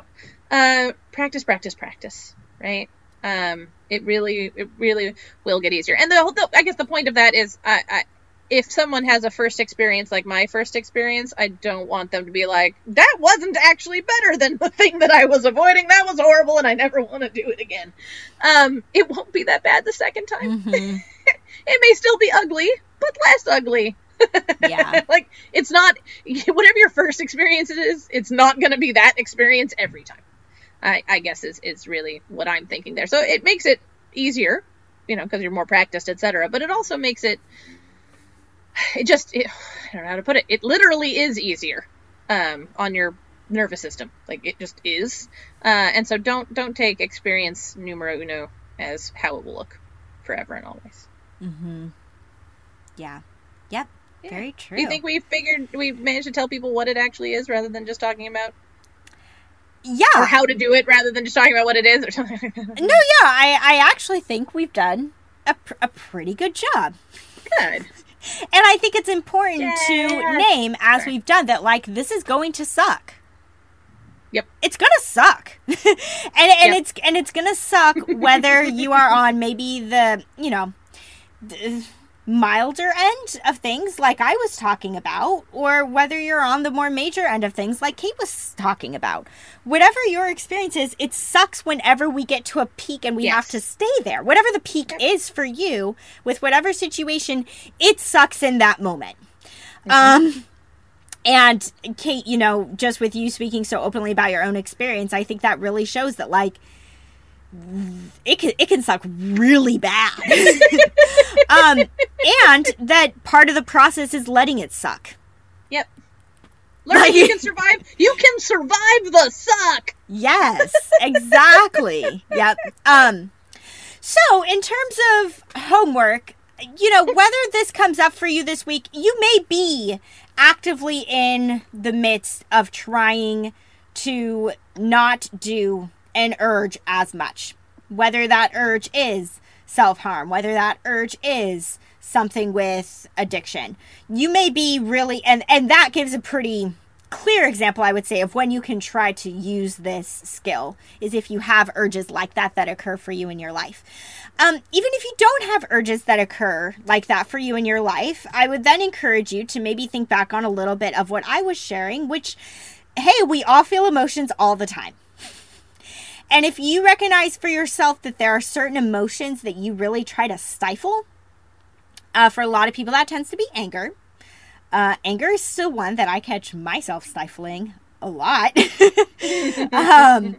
uh, practice, practice, practice, right? Um, it really, it really will get easier. And the, whole- the I guess the point of that is, I, I, if someone has a first experience like my first experience, I don't want them to be like, that wasn't actually better than the thing that I was avoiding. That was horrible, and I never want to do it again. Um, it won't be that bad the second time. hmm <laughs> It may still be ugly, but less ugly. Yeah. <laughs> like it's not <laughs> whatever your first experience is, it's not going to be that experience every time. I, I guess is is really what I'm thinking there. So it makes it easier, you know, because you're more practiced, etc. But it also makes it, it just, it, I don't know how to put it. It literally is easier um, on your nervous system. Like it just is. Uh, and so don't don't take experience numero uno as how it will look forever and always. Mm-hmm. Yeah. Yeah. Very true. Do you think we figured we managed to tell people what it actually is rather than just talking about yeah. or how to do it rather than just talking about what it is or something? No, yeah. I, I actually think we've done a, pr- a pretty good job. Good. And I think it's important to name, as we've done, that like this is going to suck. Yep. It's gonna suck, <laughs> and and Yep. it's and it's gonna suck whether you are on maybe the you know the milder end of things like I was talking about, or whether you're on the more major end of things like Kate was talking about. Whatever your experience is, it sucks whenever we get to a peak and we have to stay there. Whatever the peak is for you with whatever situation, it sucks in that moment. Um and Kate, you know, just with you speaking so openly about your own experience, I think that really shows that like it can it can suck really bad. <laughs> um and that part of the process is letting it suck. Yep. Learn you can survive. You can survive the suck. Yes, exactly. yep. Um so in terms of homework, you know, whether this comes up for you this week, you may be actively in the midst of trying to not do an urge as much. Whether that urge is self harm, whether that urge is something with addiction. You may be really and and that gives a pretty clear example I would say of when you can try to use this skill is if you have urges like that that occur for you in your life. Um, even if you don't have urges that occur like that for you in your life, I would then encourage you to maybe think back on a little bit of what I was sharing, which, hey, we all feel emotions all the time. And if you recognize for yourself that there are certain emotions that you really try to stifle, uh, for a lot of people, that tends to be anger. Uh, anger is still one that I catch myself stifling a lot. <laughs> um,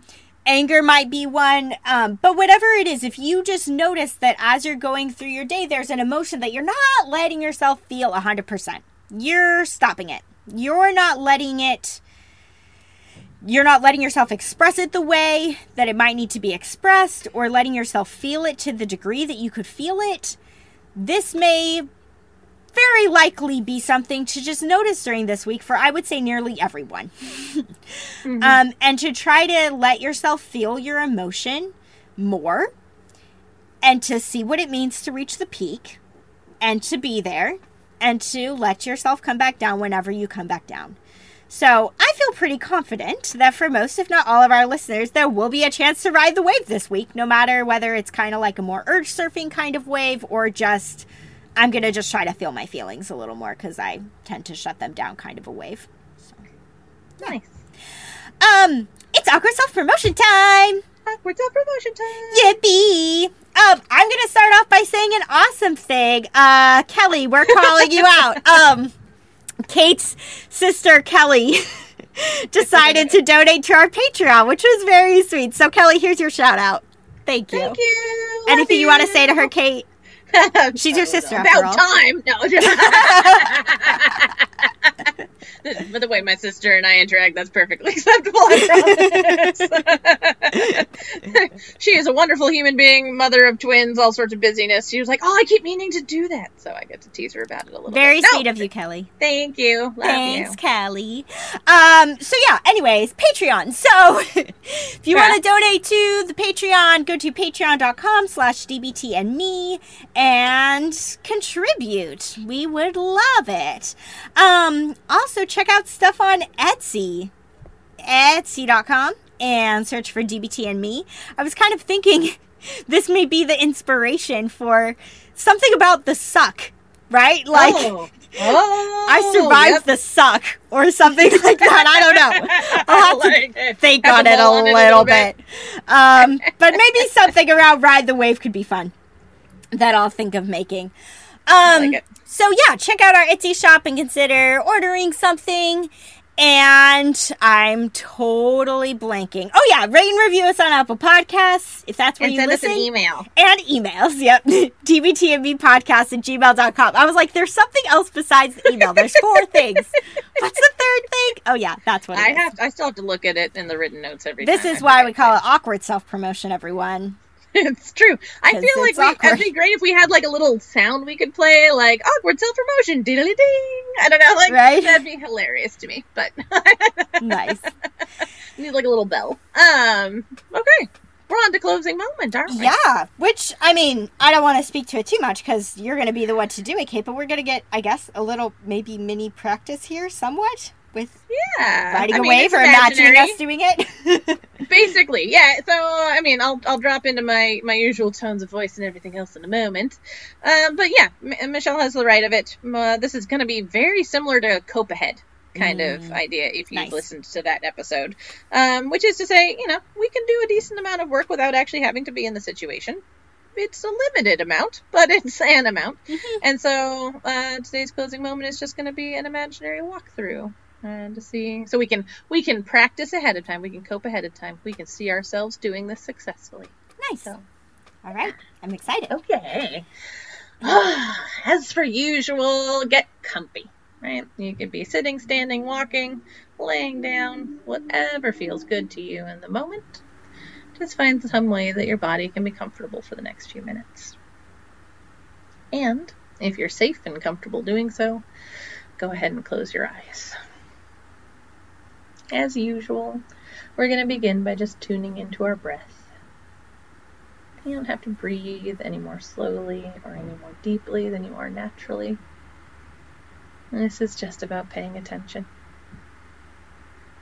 anger might be one, um, but whatever it is, if you just notice that as you're going through your day, there's an emotion that you're not letting yourself feel 100%, you're stopping it. You're not letting it you're not letting yourself express it the way that it might need to be expressed or letting yourself feel it to the degree that you could feel it, this may very likely be something to just notice during this week for I would say nearly everyone. <laughs> mm-hmm. um, and to try to let yourself feel your emotion more and to see what it means to reach the peak and to be there and to let yourself come back down whenever you come back down. So I feel pretty confident that for most, if not all of our listeners, there will be a chance to ride the wave this week, no matter whether it's kind of like a more urge surfing kind of wave or just I'm going to just try to feel my feelings a little more because I tend to shut them down kind of a wave. So, yeah. Nice. Um, it's awkward self promotion time. Awkward self promotion time. Yippee! Um, I'm gonna start off by saying an awesome thing. Uh, Kelly, we're calling you out. <laughs> Um, Kate's sister Kelly <laughs> decided to donate to our Patreon, which was very sweet. So Kelly, here's your shout out. Thank you. Thank you. Anything you. you want to say to her, Kate? <laughs> She's your sister. About time. No. <laughs> By the way, my sister and I interact. That's perfectly <laughs> acceptable. she is a wonderful human being, mother of twins, all sorts of busyness. She was like, "Oh, I keep meaning to do that," so I get to tease her about it a little. Very bit. sweet no. of you, Kelly. Thank you. Love Thanks, you. Kelly. Um. So yeah. Anyways, Patreon. So if you want to donate to the Patreon, go to patreon.com/slash dbt and me and contribute. We would love it. Um. Also check out stuff on Etsy, Etsy.com, and search for DBT and me. I was kind of thinking <laughs> this may be the inspiration for something about the suck, right? Like, oh. <laughs> Oh, I survived yep. the suck or something <laughs> like that. I don't know. I'll have like to think on it a little, it a little bit. bit. Um, but maybe something around Ride the Wave could be fun that I'll think of making. Um, like so yeah, check out our Etsy shop and consider ordering something. And I'm totally blanking. Oh yeah, rate and review us on Apple Podcasts if that's where and you send listen. us an email. And emails, yep. <laughs> DBT and me podcast at gmail.com. I was like, there's something else besides the email. There's four <laughs> things. What's the third thing? Oh yeah, that's what I is. have I still have to look at it in the written notes every this time. This is why we call it awkward self promotion, everyone. <laughs> it's true. I feel like we, it'd be great if we had like a little sound we could play, like awkward self promotion, diddly ding. I don't know, like right? that'd be hilarious to me. But <laughs> nice. Need like a little bell. Um. Okay. We're on to closing moment, aren't we? Yeah. Which I mean, I don't want to speak to it too much because you're going to be the one to do it, Kate. But we're going to get, I guess, a little maybe mini practice here, somewhat with yeah riding I mean, wave or imagining us doing it. <laughs> Basically, yeah. So I mean, I'll I'll drop into my my usual tones of voice and everything else in a moment. Um, but yeah, M- Michelle has the right of it. Uh, this is going to be very similar to Cope Ahead kind mm. of idea if you've nice. listened to that episode. Um, which is to say, you know, we can do a decent amount of work without actually having to be in the situation it's a limited amount, but <laughs> it's an amount. Mm-hmm. And so uh, today's closing moment is just going to be an imaginary walkthrough and to see so we can we can practice ahead of time we can cope ahead of time we can see ourselves doing this successfully. Nice. So. All right. I'm excited. Okay. <sighs> As per usual get comfy right? You could be sitting standing walking laying down whatever feels good to you in the moment. Just find some way that your body can be comfortable for the next few minutes. And if you're safe and comfortable doing so go ahead and close your eyes as usual, we're going to begin by just tuning into our breath. You don't have to breathe any more slowly or any more deeply than you are naturally. This is just about paying attention.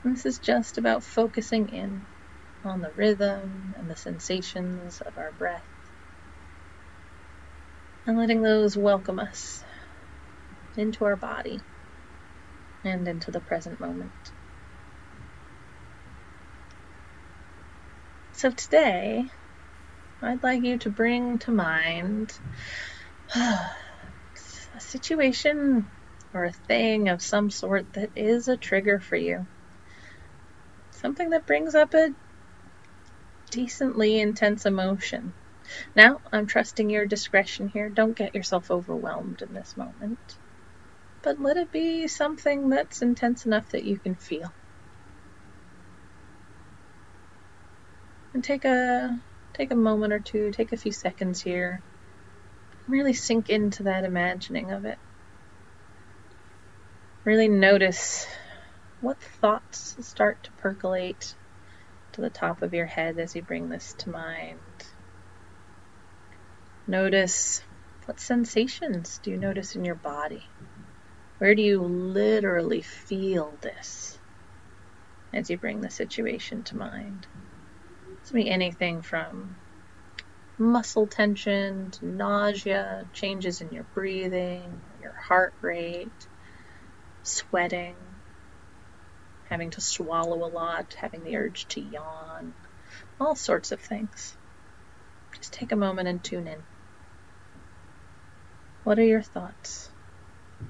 This is just about focusing in on the rhythm and the sensations of our breath and letting those welcome us into our body and into the present moment. So today, I'd like you to bring to mind <sighs> a situation or a thing of some sort that is a trigger for you. Something that brings up a decently intense emotion. Now, I'm trusting your discretion here. Don't get yourself overwhelmed in this moment. But let it be something that's intense enough that you can feel. And take a take a moment or two, take a few seconds here. Really sink into that imagining of it. Really notice what thoughts start to percolate to the top of your head as you bring this to mind. Notice what sensations do you notice in your body? Where do you literally feel this as you bring the situation to mind? This be anything from muscle tension to nausea, changes in your breathing, your heart rate, sweating, having to swallow a lot, having the urge to yawn, all sorts of things. Just take a moment and tune in. What are your thoughts?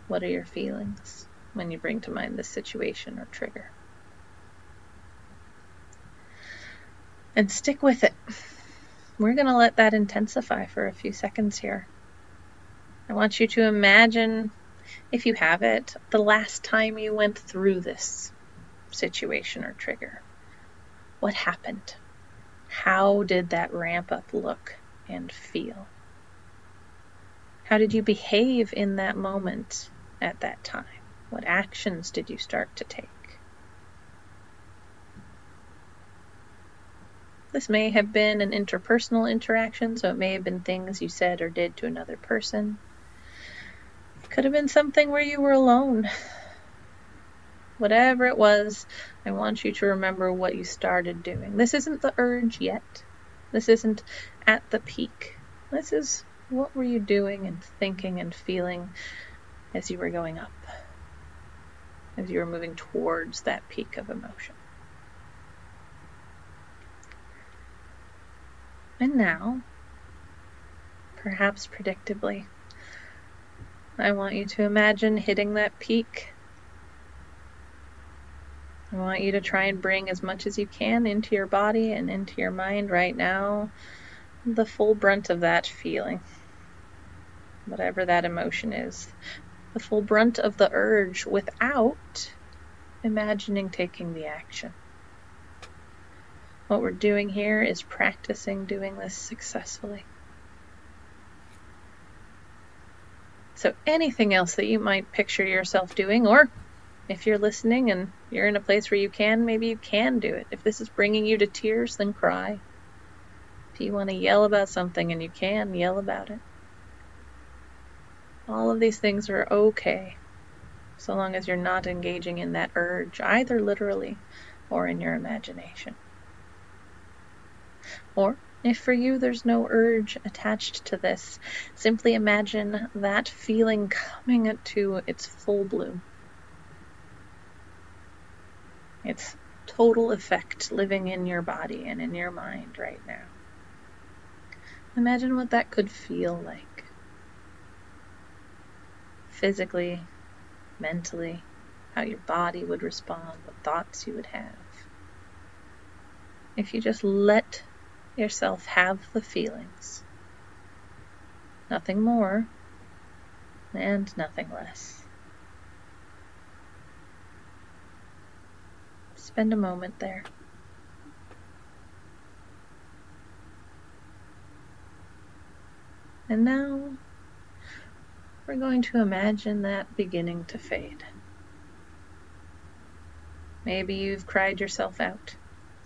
What are your feelings when you bring to mind this situation or trigger? And stick with it. We're going to let that intensify for a few seconds here. I want you to imagine, if you have it, the last time you went through this situation or trigger. What happened? How did that ramp up look and feel? How did you behave in that moment at that time? What actions did you start to take? This may have been an interpersonal interaction, so it may have been things you said or did to another person. It could have been something where you were alone. Whatever it was, I want you to remember what you started doing. This isn't the urge yet. This isn't at the peak. This is what were you doing and thinking and feeling as you were going up, as you were moving towards that peak of emotion? And now, perhaps predictably, I want you to imagine hitting that peak. I want you to try and bring as much as you can into your body and into your mind right now, the full brunt of that feeling whatever that emotion is, the full brunt of the urge without imagining taking the action. What we're doing here is practicing doing this successfully. So, anything else that you might picture yourself doing, or if you're listening and you're in a place where you can, maybe you can do it. If this is bringing you to tears, then cry. If you want to yell about something and you can, yell about it. All of these things are okay, so long as you're not engaging in that urge, either literally or in your imagination. Or, if for you there's no urge attached to this, simply imagine that feeling coming to its full bloom. Its total effect living in your body and in your mind right now. Imagine what that could feel like physically, mentally, how your body would respond, what thoughts you would have. If you just let yourself have the feelings, nothing more and nothing less. Spend a moment there. And now we're going to imagine that beginning to fade. Maybe you've cried yourself out,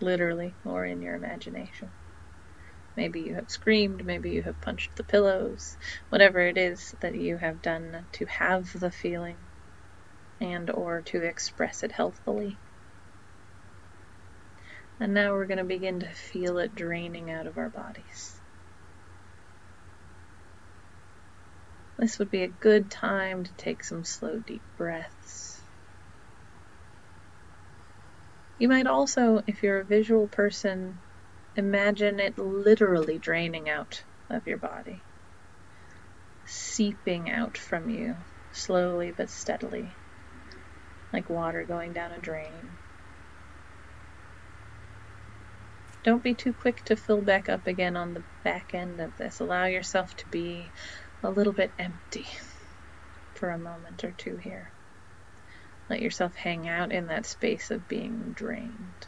literally or in your imagination. Maybe you have screamed, maybe you have punched the pillows, whatever it is that you have done to have the feeling and or to express it healthfully. And now we're going to begin to feel it draining out of our bodies. This would be a good time to take some slow, deep breaths. You might also, if you're a visual person, imagine it literally draining out of your body, seeping out from you slowly but steadily, like water going down a drain. Don't be too quick to fill back up again on the back end of this. Allow yourself to be a little bit empty for a moment or two here. Let yourself hang out in that space of being drained.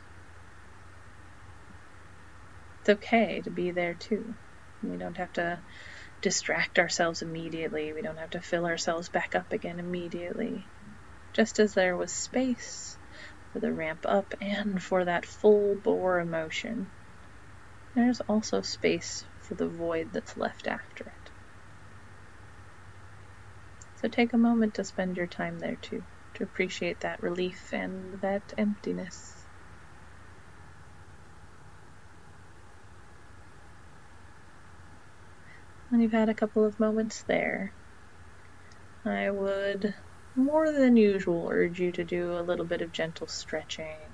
It's okay to be there too. We don't have to distract ourselves immediately. We don't have to fill ourselves back up again immediately. Just as there was space for the ramp up and for that full bore emotion, there's also space for the void that's left after it. So take a moment to spend your time there too, to appreciate that relief and that emptiness. You've had a couple of moments there, I would more than usual urge you to do a little bit of gentle stretching.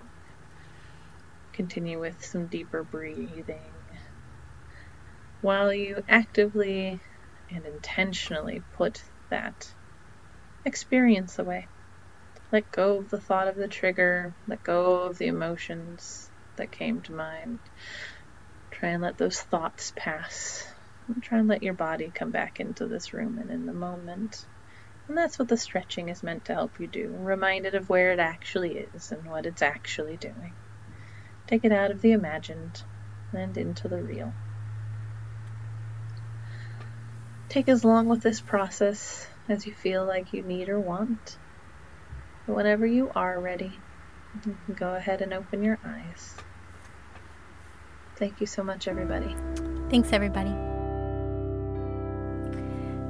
Continue with some deeper breathing while you actively and intentionally put that experience away. Let go of the thought of the trigger, let go of the emotions that came to mind. Try and let those thoughts pass. And try and let your body come back into this room and in the moment. And that's what the stretching is meant to help you do. Reminded of where it actually is and what it's actually doing. Take it out of the imagined and into the real. Take as long with this process as you feel like you need or want. But whenever you are ready, you can go ahead and open your eyes. Thank you so much, everybody. Thanks, everybody.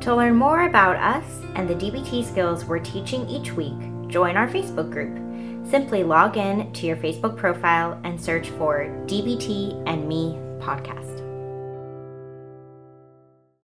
To learn more about us and the DBT skills we're teaching each week, join our Facebook group. Simply log in to your Facebook profile and search for DBT and Me podcast.